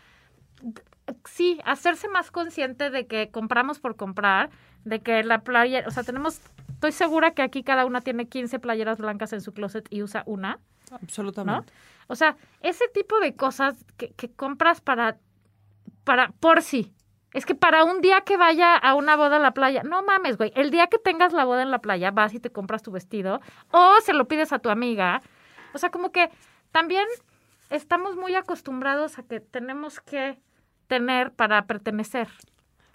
[SPEAKER 1] sí, hacerse más consciente de que compramos por comprar, de que la playa, o sea, tenemos, estoy segura que aquí cada una tiene 15 playeras blancas en su closet y usa una. ¿No?
[SPEAKER 3] Absolutamente.
[SPEAKER 1] O sea, ese tipo de cosas que, que compras para, para, por sí. Es que para un día que vaya a una boda a la playa, no mames, güey. El día que tengas la boda en la playa, vas y te compras tu vestido o se lo pides a tu amiga. O sea, como que también estamos muy acostumbrados a que tenemos que tener para pertenecer.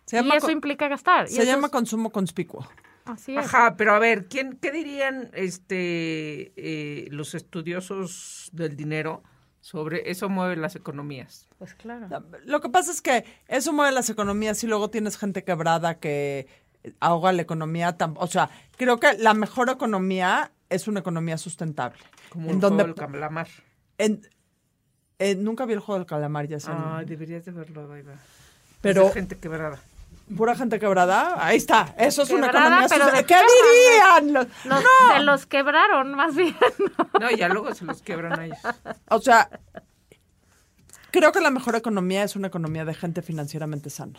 [SPEAKER 3] Se
[SPEAKER 1] Y eso implica gastar. Y
[SPEAKER 3] se
[SPEAKER 1] eso
[SPEAKER 3] llama
[SPEAKER 1] es-
[SPEAKER 3] consumo conspicuo.
[SPEAKER 1] Así es.
[SPEAKER 2] Ajá, pero a ver, ¿quién, ¿qué dirían este, eh, los estudiosos del dinero sobre eso mueve las economías?
[SPEAKER 1] Pues claro.
[SPEAKER 3] Lo que pasa es que eso mueve las economías y luego tienes gente quebrada que ahoga la economía. O sea, creo que la mejor economía es una economía sustentable.
[SPEAKER 2] Como
[SPEAKER 3] en
[SPEAKER 2] el
[SPEAKER 3] donde
[SPEAKER 2] juego del calamar.
[SPEAKER 3] en- en- nunca vi el juego del calamar, ya sé.
[SPEAKER 2] Ay, deberías de verlo, Daiva.
[SPEAKER 3] pero
[SPEAKER 2] gente quebrada.
[SPEAKER 3] Pura gente quebrada. Ahí está. Eso es una economía
[SPEAKER 1] pero de
[SPEAKER 3] sustentable. ¿Qué dirían? los-
[SPEAKER 1] Los, Se los quebraron, más bien.
[SPEAKER 2] No, ya luego se los quiebran a ellos.
[SPEAKER 3] O sea, creo que la mejor economía es una economía de gente financieramente sana.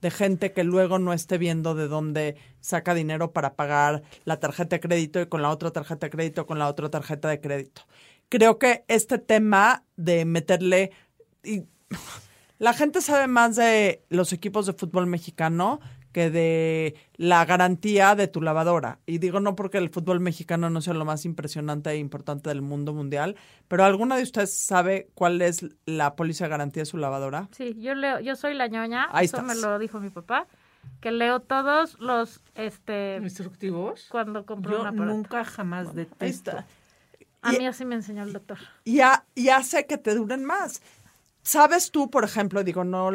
[SPEAKER 3] De gente que luego no esté viendo de dónde saca dinero para pagar la tarjeta de crédito y con la otra tarjeta de crédito, con la otra tarjeta de crédito. Creo que este tema de meterle... Y la gente sabe más de los equipos de fútbol mexicano que de la garantía de tu lavadora. Y digo no porque el fútbol mexicano no sea lo más impresionante e importante del mundo mundial, pero ¿alguna de ustedes sabe cuál es la póliza de garantía de su lavadora?
[SPEAKER 1] Sí, yo leo, yo soy la ñoña,
[SPEAKER 3] Ahí
[SPEAKER 1] eso
[SPEAKER 3] estás.
[SPEAKER 1] me lo dijo mi papá, que leo todos los, este,
[SPEAKER 2] ¿Instructivos?
[SPEAKER 1] cuando compro
[SPEAKER 2] Yo
[SPEAKER 1] una aparato.
[SPEAKER 2] nunca jamás
[SPEAKER 3] Ahí
[SPEAKER 2] detesto.
[SPEAKER 3] está.
[SPEAKER 1] A
[SPEAKER 3] Y-
[SPEAKER 1] mí así me enseñó el doctor.
[SPEAKER 3] y, ha- y hace que te duren más. ¿Sabes tú, por ejemplo, digo, no,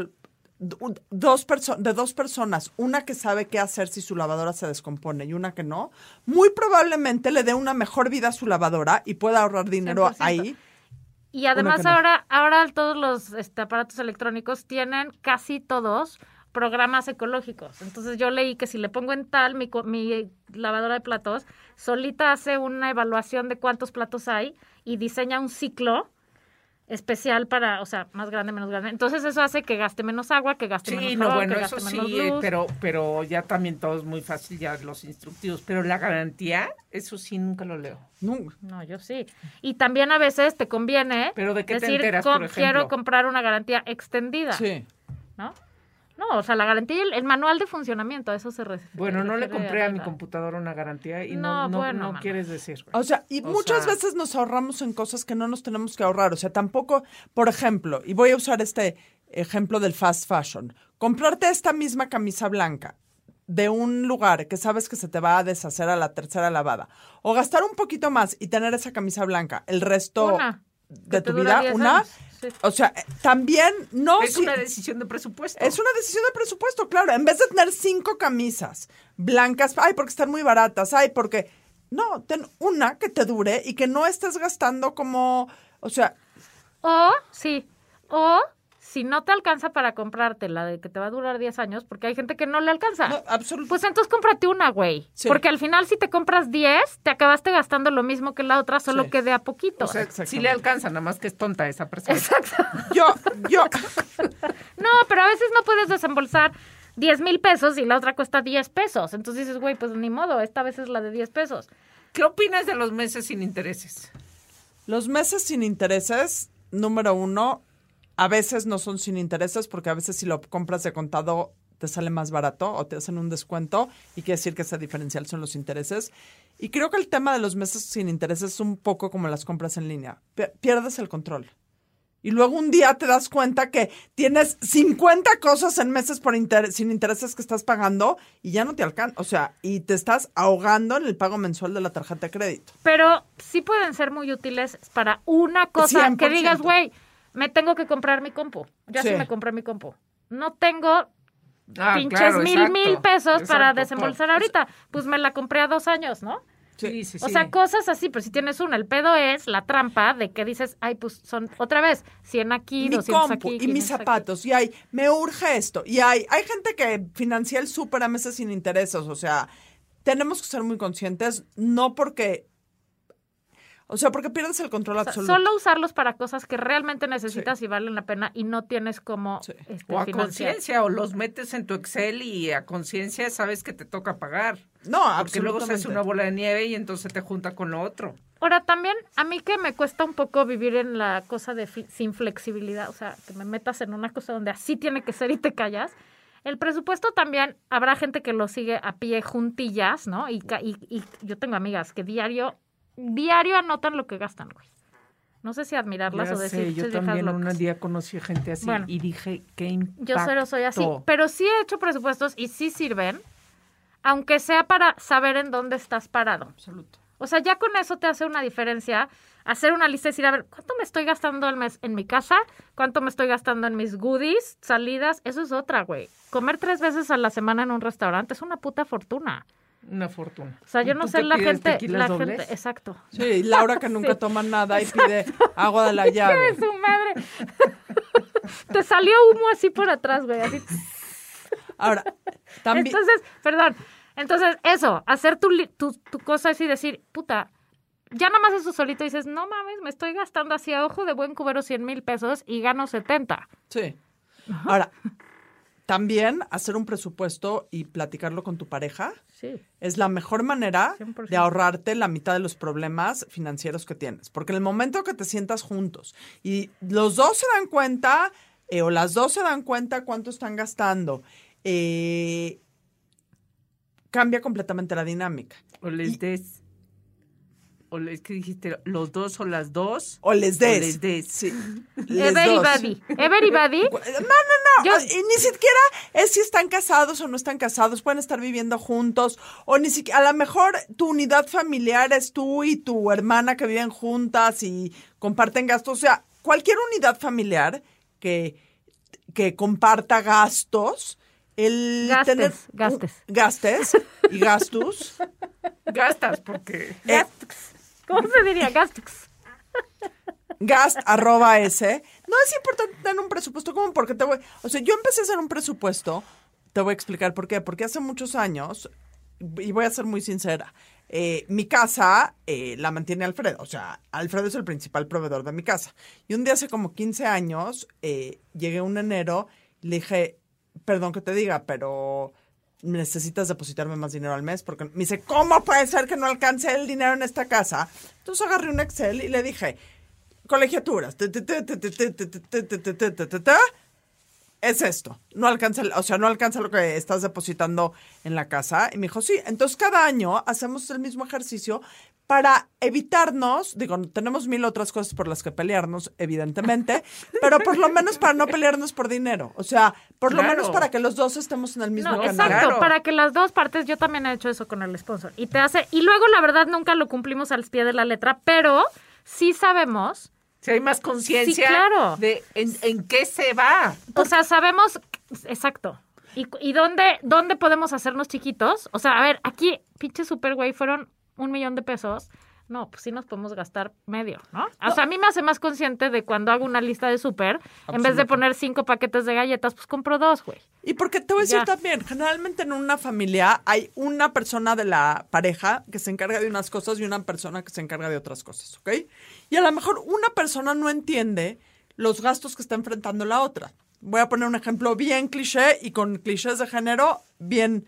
[SPEAKER 3] dos de dos personas, una que sabe qué hacer si su lavadora se descompone y una que no, muy probablemente le dé una mejor vida a su lavadora y pueda ahorrar dinero
[SPEAKER 1] 100%.
[SPEAKER 3] ahí.
[SPEAKER 1] Y además
[SPEAKER 3] no.
[SPEAKER 1] ahora, ahora todos los este, aparatos electrónicos tienen casi todos programas ecológicos. Entonces yo leí que si le pongo en tal mi, mi lavadora de platos, solita hace una evaluación de cuántos platos hay y diseña un ciclo especial para, o sea, más grande, menos grande. Entonces eso hace que gaste menos agua, que gaste
[SPEAKER 2] Sí,
[SPEAKER 1] menos
[SPEAKER 2] no,
[SPEAKER 1] jabón,
[SPEAKER 2] bueno,
[SPEAKER 1] que
[SPEAKER 2] eso
[SPEAKER 1] gaste
[SPEAKER 2] sí,
[SPEAKER 1] menos luz.
[SPEAKER 2] pero, pero ya también todo es muy fácil, ya los instructivos. Pero la garantía, eso sí nunca lo leo.
[SPEAKER 3] No,
[SPEAKER 1] No, yo sí. Y también a veces te conviene
[SPEAKER 2] ¿Pero de qué te
[SPEAKER 1] decir,
[SPEAKER 2] enteras,
[SPEAKER 1] "Com-
[SPEAKER 2] por ejemplo?"
[SPEAKER 1] quiero comprar una garantía extendida,
[SPEAKER 3] sí.
[SPEAKER 1] ¿no? No, o sea, la garantía, y el, el manual de funcionamiento, a eso se refiere.
[SPEAKER 2] Bueno, no le compré a mi computadora una garantía y
[SPEAKER 1] No,
[SPEAKER 2] no, no,
[SPEAKER 1] bueno,
[SPEAKER 2] no quieres decir.
[SPEAKER 3] O sea, y
[SPEAKER 2] O
[SPEAKER 3] muchas
[SPEAKER 2] sea-
[SPEAKER 3] veces nos ahorramos en cosas que no nos tenemos que ahorrar. O sea, tampoco, por ejemplo, y voy a usar este ejemplo del fast fashion, comprarte esta misma camisa blanca de un lugar que sabes que se te va a deshacer a la tercera lavada, o gastar un poquito más y tener esa camisa blanca el resto
[SPEAKER 1] Una,
[SPEAKER 3] de tu vida,
[SPEAKER 1] 10
[SPEAKER 3] una,
[SPEAKER 1] años. Sí.
[SPEAKER 3] o sea, eh, también no...
[SPEAKER 2] es
[SPEAKER 3] si-
[SPEAKER 2] una decisión de presupuesto.
[SPEAKER 3] es una decisión de presupuesto, claro. En vez de tener cinco camisas blancas, ay, porque están muy baratas, ay, porque... No, ten una que te dure y que no estés gastando como... O sea,
[SPEAKER 1] O, sí, o si no te alcanza para comprarte la de que te va a durar 10 años, porque hay gente que no le alcanza.
[SPEAKER 3] no, absolutamente.
[SPEAKER 1] Pues entonces cómprate una, güey.
[SPEAKER 3] Sí.
[SPEAKER 1] Porque al final si te compras 10, te acabaste gastando lo mismo que la otra, solo
[SPEAKER 3] Sí.
[SPEAKER 1] que de a poquito.
[SPEAKER 2] o sea, sí le alcanza, nada más que es tonta esa persona.
[SPEAKER 1] Exacto.
[SPEAKER 3] yo, yo,
[SPEAKER 1] No, pero a veces no puedes desembolsar 10 mil pesos y la otra cuesta 10 pesos. Entonces dices, güey, pues ni modo, esta vez es la de 10 pesos.
[SPEAKER 2] ¿Qué opinas de los meses sin intereses?
[SPEAKER 3] los meses sin intereses, número uno, a veces no son sin intereses porque a veces si lo compras de contado te sale más barato o te hacen un descuento y quiere decir que ese diferencial son los intereses. Y creo que el tema de los meses sin intereses es un poco como las compras en línea. Pi- Pierdes el control. Y luego un día te das cuenta que tienes 50 cosas en meses por inter- sin intereses que estás pagando y ya no te alcanza. O sea, y te estás ahogando en el pago mensual de la tarjeta de crédito.
[SPEAKER 1] Pero sí pueden ser muy útiles para una cosa
[SPEAKER 3] 100%.
[SPEAKER 1] que digas, güey, me tengo que comprar mi compu. Ya sí.
[SPEAKER 3] Sí.
[SPEAKER 1] me compré mi compu. No tengo
[SPEAKER 2] Ah,
[SPEAKER 1] pinches
[SPEAKER 2] claro,
[SPEAKER 1] mil,
[SPEAKER 2] exacto,
[SPEAKER 1] mil pesos para desembolsar ahorita. Pues me la compré a dos años, ¿no?
[SPEAKER 2] Sí, sí,
[SPEAKER 1] O
[SPEAKER 2] sí.
[SPEAKER 1] sea, cosas así, pero si tienes una, el pedo es la trampa de que dices, ay, pues son otra vez 100 aquí,
[SPEAKER 3] mi
[SPEAKER 1] 200
[SPEAKER 3] compu
[SPEAKER 1] aquí.
[SPEAKER 3] y mis
[SPEAKER 1] 500 aquí.
[SPEAKER 3] zapatos y hay me urge esto y hay hay gente que financia el súper a meses sin intereses o sea tenemos que ser muy conscientes no porque o sea porque pierdes el control
[SPEAKER 1] O sea,
[SPEAKER 3] absoluto
[SPEAKER 1] solo usarlos para cosas que realmente necesitas y valen la pena y no tienes como
[SPEAKER 3] Sí.
[SPEAKER 1] este,
[SPEAKER 2] O a conciencia, o los metes en tu Excel y a conciencia sabes que te toca pagar.
[SPEAKER 3] no
[SPEAKER 2] Porque luego se hace una bola de nieve y entonces te junta con lo otro.
[SPEAKER 1] Ahora también, a mí que me cuesta un poco vivir en la cosa de fi- sin flexibilidad, o sea, que me metas en una cosa donde así tiene que ser y te callas. El presupuesto también, habrá gente que lo sigue a pie juntillas, ¿no? Y, ca- y, y yo tengo amigas que diario, diario anotan lo que gastan, güey. No sé si admirarlas
[SPEAKER 2] Ya
[SPEAKER 1] o decir,
[SPEAKER 2] sé, yo
[SPEAKER 1] "Pinches viejas
[SPEAKER 2] también un
[SPEAKER 1] locas".
[SPEAKER 2] día conocí gente así
[SPEAKER 1] Bueno.
[SPEAKER 2] y dije, qué impacto.
[SPEAKER 1] Yo cero soy así, pero sí he hecho presupuestos y sí sirven, aunque sea para saber en dónde estás parado.
[SPEAKER 3] absoluto
[SPEAKER 1] O sea, ya con eso te hace una diferencia hacer una lista y decir, a ver, ¿cuánto me estoy gastando al mes en mi casa? ¿Cuánto me estoy gastando en mis goodies, salidas? Eso es otra, güey. Comer tres veces a la semana en un restaurante es una puta fortuna.
[SPEAKER 2] Una fortuna.
[SPEAKER 1] O sea,
[SPEAKER 2] ¿Y
[SPEAKER 1] yo no sé la gente, la
[SPEAKER 2] dobles?
[SPEAKER 1] gente, exacto.
[SPEAKER 3] sí Laura que nunca toma nada y pide agua de la llave
[SPEAKER 1] Su madre. te salió humo así por atrás, güey. Así.
[SPEAKER 3] ahora también
[SPEAKER 1] Entonces, perdón. Entonces, eso, hacer tu, tu, tu cosa es y decir, puta, ya nada más eso solito dices, no mames, me estoy gastando así a ojo de buen cubero 100 mil pesos y gano 70.
[SPEAKER 3] Sí. Ahora, también hacer un presupuesto y platicarlo con tu pareja
[SPEAKER 1] Sí.
[SPEAKER 3] es la mejor manera
[SPEAKER 1] 100%.
[SPEAKER 3] de ahorrarte la mitad de los problemas financieros que tienes. Porque en el momento que te sientas juntos y los dos se dan cuenta, eh, o las dos se dan cuenta cuánto están gastando, eh, cambia completamente la dinámica.
[SPEAKER 2] O les des. O les que dijiste, los dos o las dos.
[SPEAKER 3] O les des.
[SPEAKER 2] O les des.
[SPEAKER 3] Sí. Les dos.
[SPEAKER 1] Everybody. Everybody.
[SPEAKER 3] No, no, no.
[SPEAKER 1] Yo-
[SPEAKER 3] y ni siquiera es si están casados o no están casados. Pueden estar viviendo juntos. O ni siquiera, a lo mejor tu unidad familiar es tú y tu hermana que viven juntas y comparten gastos. O sea, cualquier unidad familiar que, que comparta gastos. El
[SPEAKER 1] Gastes,
[SPEAKER 3] tener-
[SPEAKER 1] gastes.
[SPEAKER 3] gastes y gastos.
[SPEAKER 2] Gastas porque.
[SPEAKER 3] eh,
[SPEAKER 1] ¿Cómo se diría? Gastex.
[SPEAKER 3] gast arroba ese. No es importante tener un presupuesto como porque te voy, o sea, yo empecé a hacer un presupuesto, te voy a explicar por qué, porque hace muchos años, y voy a ser muy sincera, eh, mi casa eh, la mantiene Alfredo, o sea, Alfredo es el principal proveedor de mi casa. Y un día hace como 15 años, eh, llegué un enero, le dije, perdón que te diga, pero necesitas depositarme más dinero al mes porque me dice, ¿cómo puede ser que no alcance el dinero en esta casa? Entonces agarré un Excel y le dije, colegiaturas, es esto, no alcanza, o sea, no alcanza lo que estás depositando en la casa. Y me dijo, sí, entonces cada año hacemos el mismo ejercicio, para evitarnos, digo, tenemos mil otras cosas por las que pelearnos, evidentemente, pero por lo menos para no pelearnos por dinero. O sea, por lo menos para que los dos estemos en el mismo
[SPEAKER 1] No,
[SPEAKER 3] canal.
[SPEAKER 1] exacto,
[SPEAKER 2] Claro.
[SPEAKER 1] para que las dos partes, yo también he hecho eso con el sponsor. Y te hace, y luego la verdad nunca lo cumplimos al pie de la letra, pero sí sabemos,
[SPEAKER 2] Si hay más conciencia
[SPEAKER 1] Sí, claro.
[SPEAKER 2] de en, en qué se va.
[SPEAKER 1] o sea, sabemos, exacto. ¿Y, y dónde, dónde podemos hacernos chiquitos? O sea, a ver, aquí, pinche super güey, fueron un millón de pesos. No, pues sí nos podemos gastar medio, ¿no? O sea, a mí me hace más consciente de cuando hago una lista de súper, en vez de poner cinco paquetes de galletas, pues compro dos, güey.
[SPEAKER 3] Y porque te voy a decir
[SPEAKER 1] Ya.
[SPEAKER 3] también, generalmente en una familia hay una persona de la pareja que se encarga de unas cosas y una persona que se encarga de otras cosas, ¿ok? Y a lo mejor una persona no entiende los gastos que está enfrentando la otra. Voy a poner un ejemplo bien cliché y con clichés de género bien...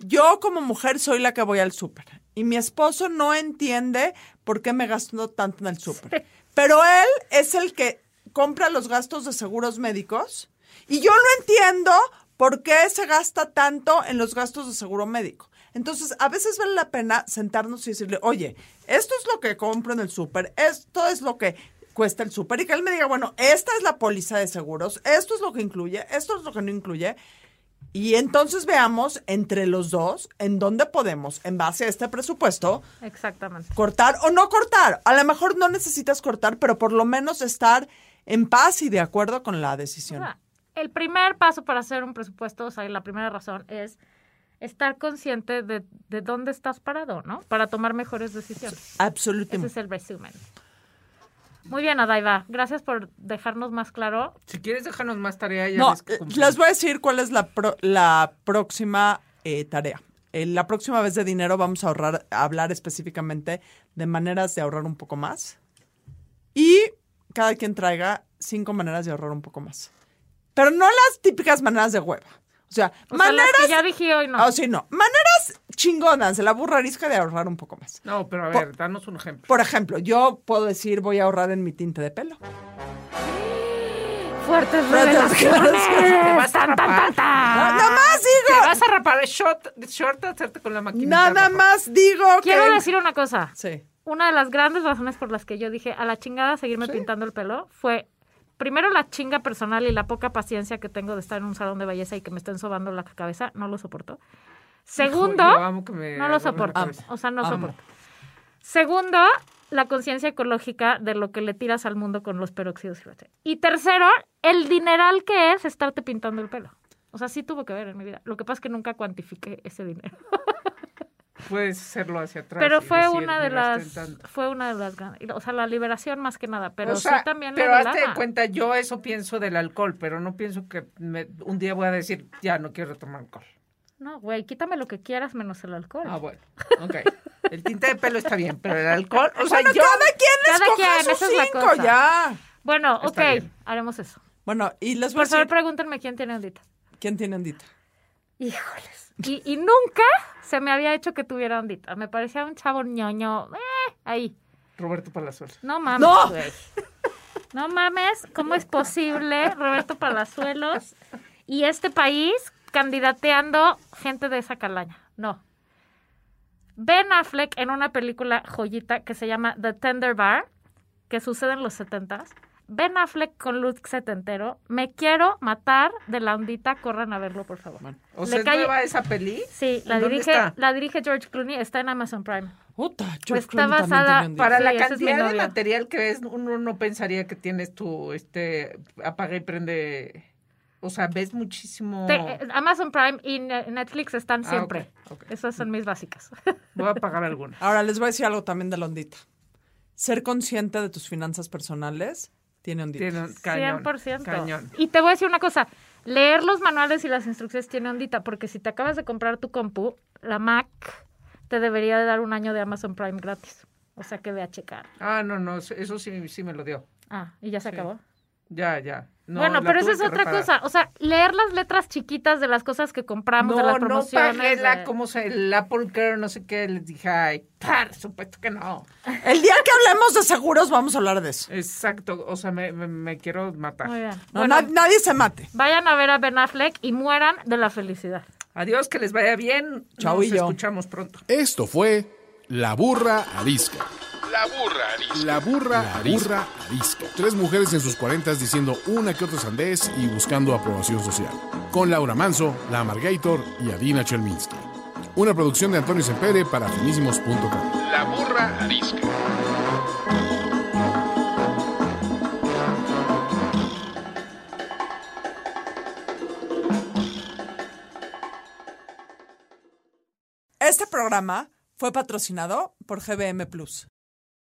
[SPEAKER 3] Yo como mujer soy la que voy al súper y mi esposo no entiende por qué me gasto tanto en el súper. Pero él es el que compra los gastos de seguros médicos y yo no entiendo ¿Por qué se gasta tanto en los gastos de seguro médico? Entonces, a veces vale la pena sentarnos y decirle, oye, esto es lo que compro en el súper, esto es lo que cuesta el súper, y que él me diga, bueno, esta es la póliza de seguros, esto es lo que incluye, esto es lo que no incluye. Y entonces veamos entre los dos en dónde podemos, en base a este presupuesto,
[SPEAKER 1] Exactamente.
[SPEAKER 3] cortar o no cortar. A lo mejor no necesitas cortar, pero por lo menos estar en paz y de acuerdo con la decisión.
[SPEAKER 1] O sea, el primer paso para hacer un presupuesto, o sea, la primera razón es estar consciente de, de dónde estás parado, ¿no? Para tomar mejores decisiones. Ese
[SPEAKER 3] Absolutamente.
[SPEAKER 1] es el resumen. Muy bien, Adaiva. Gracias por dejarnos más claro.
[SPEAKER 2] Si quieres dejarnos más tarea, ya
[SPEAKER 3] No, les voy a decir cuál es la, pro- la próxima eh, tarea. Eh, la próxima vez de dinero vamos a ahorrar, a hablar específicamente de maneras de ahorrar un poco más. Y cada quien traiga cinco maneras de ahorrar un poco más. Pero no las típicas maneras de hueva. O sea,
[SPEAKER 1] O sea, las
[SPEAKER 3] maneras...
[SPEAKER 1] que ya dije hoy no.
[SPEAKER 3] Ah, sí, no. Maneras chingonas la burra arisca de ahorrar un poco más.
[SPEAKER 2] No, pero a
[SPEAKER 3] Por-
[SPEAKER 2] ver, danos un ejemplo.
[SPEAKER 3] Por ejemplo, yo puedo decir voy a ahorrar en mi tinte de pelo.
[SPEAKER 1] Fuertes
[SPEAKER 3] Fuertes
[SPEAKER 1] revelaciones.
[SPEAKER 2] Te vas a
[SPEAKER 1] Tan, tan, tan, tan.
[SPEAKER 3] Nada más
[SPEAKER 2] Te
[SPEAKER 3] digo.
[SPEAKER 2] vas a rapar es short, short hacerte con la máquina.
[SPEAKER 3] Nada más digo
[SPEAKER 1] Quiero
[SPEAKER 3] que...
[SPEAKER 1] decir una cosa.
[SPEAKER 3] Sí.
[SPEAKER 1] Una de las grandes razones por las que yo dije a la chingada seguirme pintando el pelo fue primero la chinga personal y la poca paciencia que tengo de estar en un salón de belleza y que me estén sobando la cabeza, no lo soporto. Segundo, no lo soporto. O sea, no
[SPEAKER 3] Amo.
[SPEAKER 1] soporto. Segundo, la conciencia ecológica de lo que le tiras al mundo con los peróxidos. Y tercero, el dineral que es estarte pintando el pelo. O sea, sí tuvo que ver en mi vida. Lo que pasa es que nunca cuantifiqué ese dinero.
[SPEAKER 2] Puedes hacerlo hacia atrás.
[SPEAKER 1] Pero fue
[SPEAKER 2] decir,
[SPEAKER 1] una de
[SPEAKER 2] "Me gasté
[SPEAKER 1] las
[SPEAKER 2] tanto".
[SPEAKER 1] fue una de las o sea, la liberación más que nada, pero
[SPEAKER 2] O sea,
[SPEAKER 1] sí también
[SPEAKER 2] pero
[SPEAKER 1] la
[SPEAKER 2] hazte de cuenta, yo eso pienso del alcohol, pero no pienso que me- un día voy a decir, ya no quiero tomar alcohol.
[SPEAKER 1] No, güey, quítame lo que quieras menos el alcohol.
[SPEAKER 2] Ah, bueno, ok. El tinte de pelo está bien, pero el alcohol, o sea,
[SPEAKER 3] Bueno,
[SPEAKER 2] yo...
[SPEAKER 3] cada quien
[SPEAKER 1] Cada
[SPEAKER 3] escoge
[SPEAKER 1] quien,
[SPEAKER 3] sus
[SPEAKER 1] esa es la
[SPEAKER 3] cinco,
[SPEAKER 1] cosa.
[SPEAKER 3] ya.
[SPEAKER 1] Bueno,
[SPEAKER 2] Está
[SPEAKER 1] ok,
[SPEAKER 2] bien.
[SPEAKER 1] haremos eso.
[SPEAKER 3] Bueno, y les voy a
[SPEAKER 1] Por favor,
[SPEAKER 3] decir...
[SPEAKER 1] pregúntenme quién tiene ondita.
[SPEAKER 3] ¿Quién tiene ondita?
[SPEAKER 1] Híjoles. Y, y nunca se me había hecho que tuviera ondita. Me parecía un chavo ñoño. Eh, ahí.
[SPEAKER 2] Roberto Palazuelo.
[SPEAKER 1] No mames,
[SPEAKER 3] ¡No!
[SPEAKER 1] güey. No mames, ¿cómo es posible, Roberto Palazuelos y este país candidateando gente de esa calaña? No. Ben Affleck en una película joyita que se llama The Tender Bar, que sucede en los setentas. Ben Affleck con look setentero. Me quiero matar de la ondita. Corran a verlo, por favor.
[SPEAKER 2] O
[SPEAKER 1] Le
[SPEAKER 2] sea, ¿es
[SPEAKER 1] cae-
[SPEAKER 2] nueva esa peli?
[SPEAKER 1] Sí, la
[SPEAKER 2] ¿En dónde
[SPEAKER 1] dirige,
[SPEAKER 2] está?
[SPEAKER 1] la dirige George Clooney. Está en Amazon Prime. Pues
[SPEAKER 3] George
[SPEAKER 1] está
[SPEAKER 3] Clooney también
[SPEAKER 1] basada.
[SPEAKER 2] Para
[SPEAKER 1] Sí,
[SPEAKER 2] la
[SPEAKER 1] es
[SPEAKER 2] cantidad de material que ves, uno no pensaría que tienes tu, este, apaga y prende... O sea, ves muchísimo...
[SPEAKER 1] Te- eh, Amazon Prime y Ne- Netflix están
[SPEAKER 2] Ah,
[SPEAKER 1] siempre.
[SPEAKER 2] ok.
[SPEAKER 1] Esas son mis básicas.
[SPEAKER 2] Voy a apagar alguna.
[SPEAKER 3] Ahora les voy a decir algo también de la ondita. Ser consciente de tus finanzas personales tiene ondita.
[SPEAKER 2] Tiene un cañón.
[SPEAKER 1] 100%.
[SPEAKER 2] Cañón.
[SPEAKER 1] Y te voy a decir una cosa. Leer los manuales y las instrucciones tiene ondita, porque si te acabas de comprar tu compu, la Mac te debería de dar un año de Amazon Prime gratis. O sea que ve a checar.
[SPEAKER 2] Ah, no, no, eso sí, sí me lo dio.
[SPEAKER 1] Ah, y ya se
[SPEAKER 2] Sí.
[SPEAKER 1] acabó.
[SPEAKER 2] Ya, ya. No,
[SPEAKER 1] bueno, pero esa es otra
[SPEAKER 2] reparar.
[SPEAKER 1] cosa. O sea, leer las letras chiquitas de las cosas que compramos, de las
[SPEAKER 2] No, no
[SPEAKER 1] promociones.
[SPEAKER 2] pagué la,
[SPEAKER 1] de-
[SPEAKER 2] como se, el Apple Care, no sé qué, les dije, ay, por supuesto que no.
[SPEAKER 3] El día que hablemos de seguros vamos a hablar de eso.
[SPEAKER 2] Exacto, o sea, me, me, me quiero matar.
[SPEAKER 1] Muy bien.
[SPEAKER 3] No,
[SPEAKER 1] Bueno,
[SPEAKER 3] na- nadie se mate.
[SPEAKER 1] vayan a ver a Ben Affleck y mueran de la felicidad.
[SPEAKER 2] Adiós, que les vaya bien.
[SPEAKER 3] Chao,
[SPEAKER 2] Nos
[SPEAKER 3] y yo.
[SPEAKER 2] escuchamos pronto.
[SPEAKER 4] Esto fue La Burra Arisca.
[SPEAKER 5] La burra arisca.
[SPEAKER 4] La burra, arisca. arisca. Tres mujeres en sus cuarentas diciendo una que otra sandez y buscando aprobación social. Con Laura Manso, La Amargator y Adina Chelminsky. Una producción de Antonio Sempere para finísimos.com.
[SPEAKER 5] La burra arisca.
[SPEAKER 3] Este programa fue patrocinado por GBM Plus.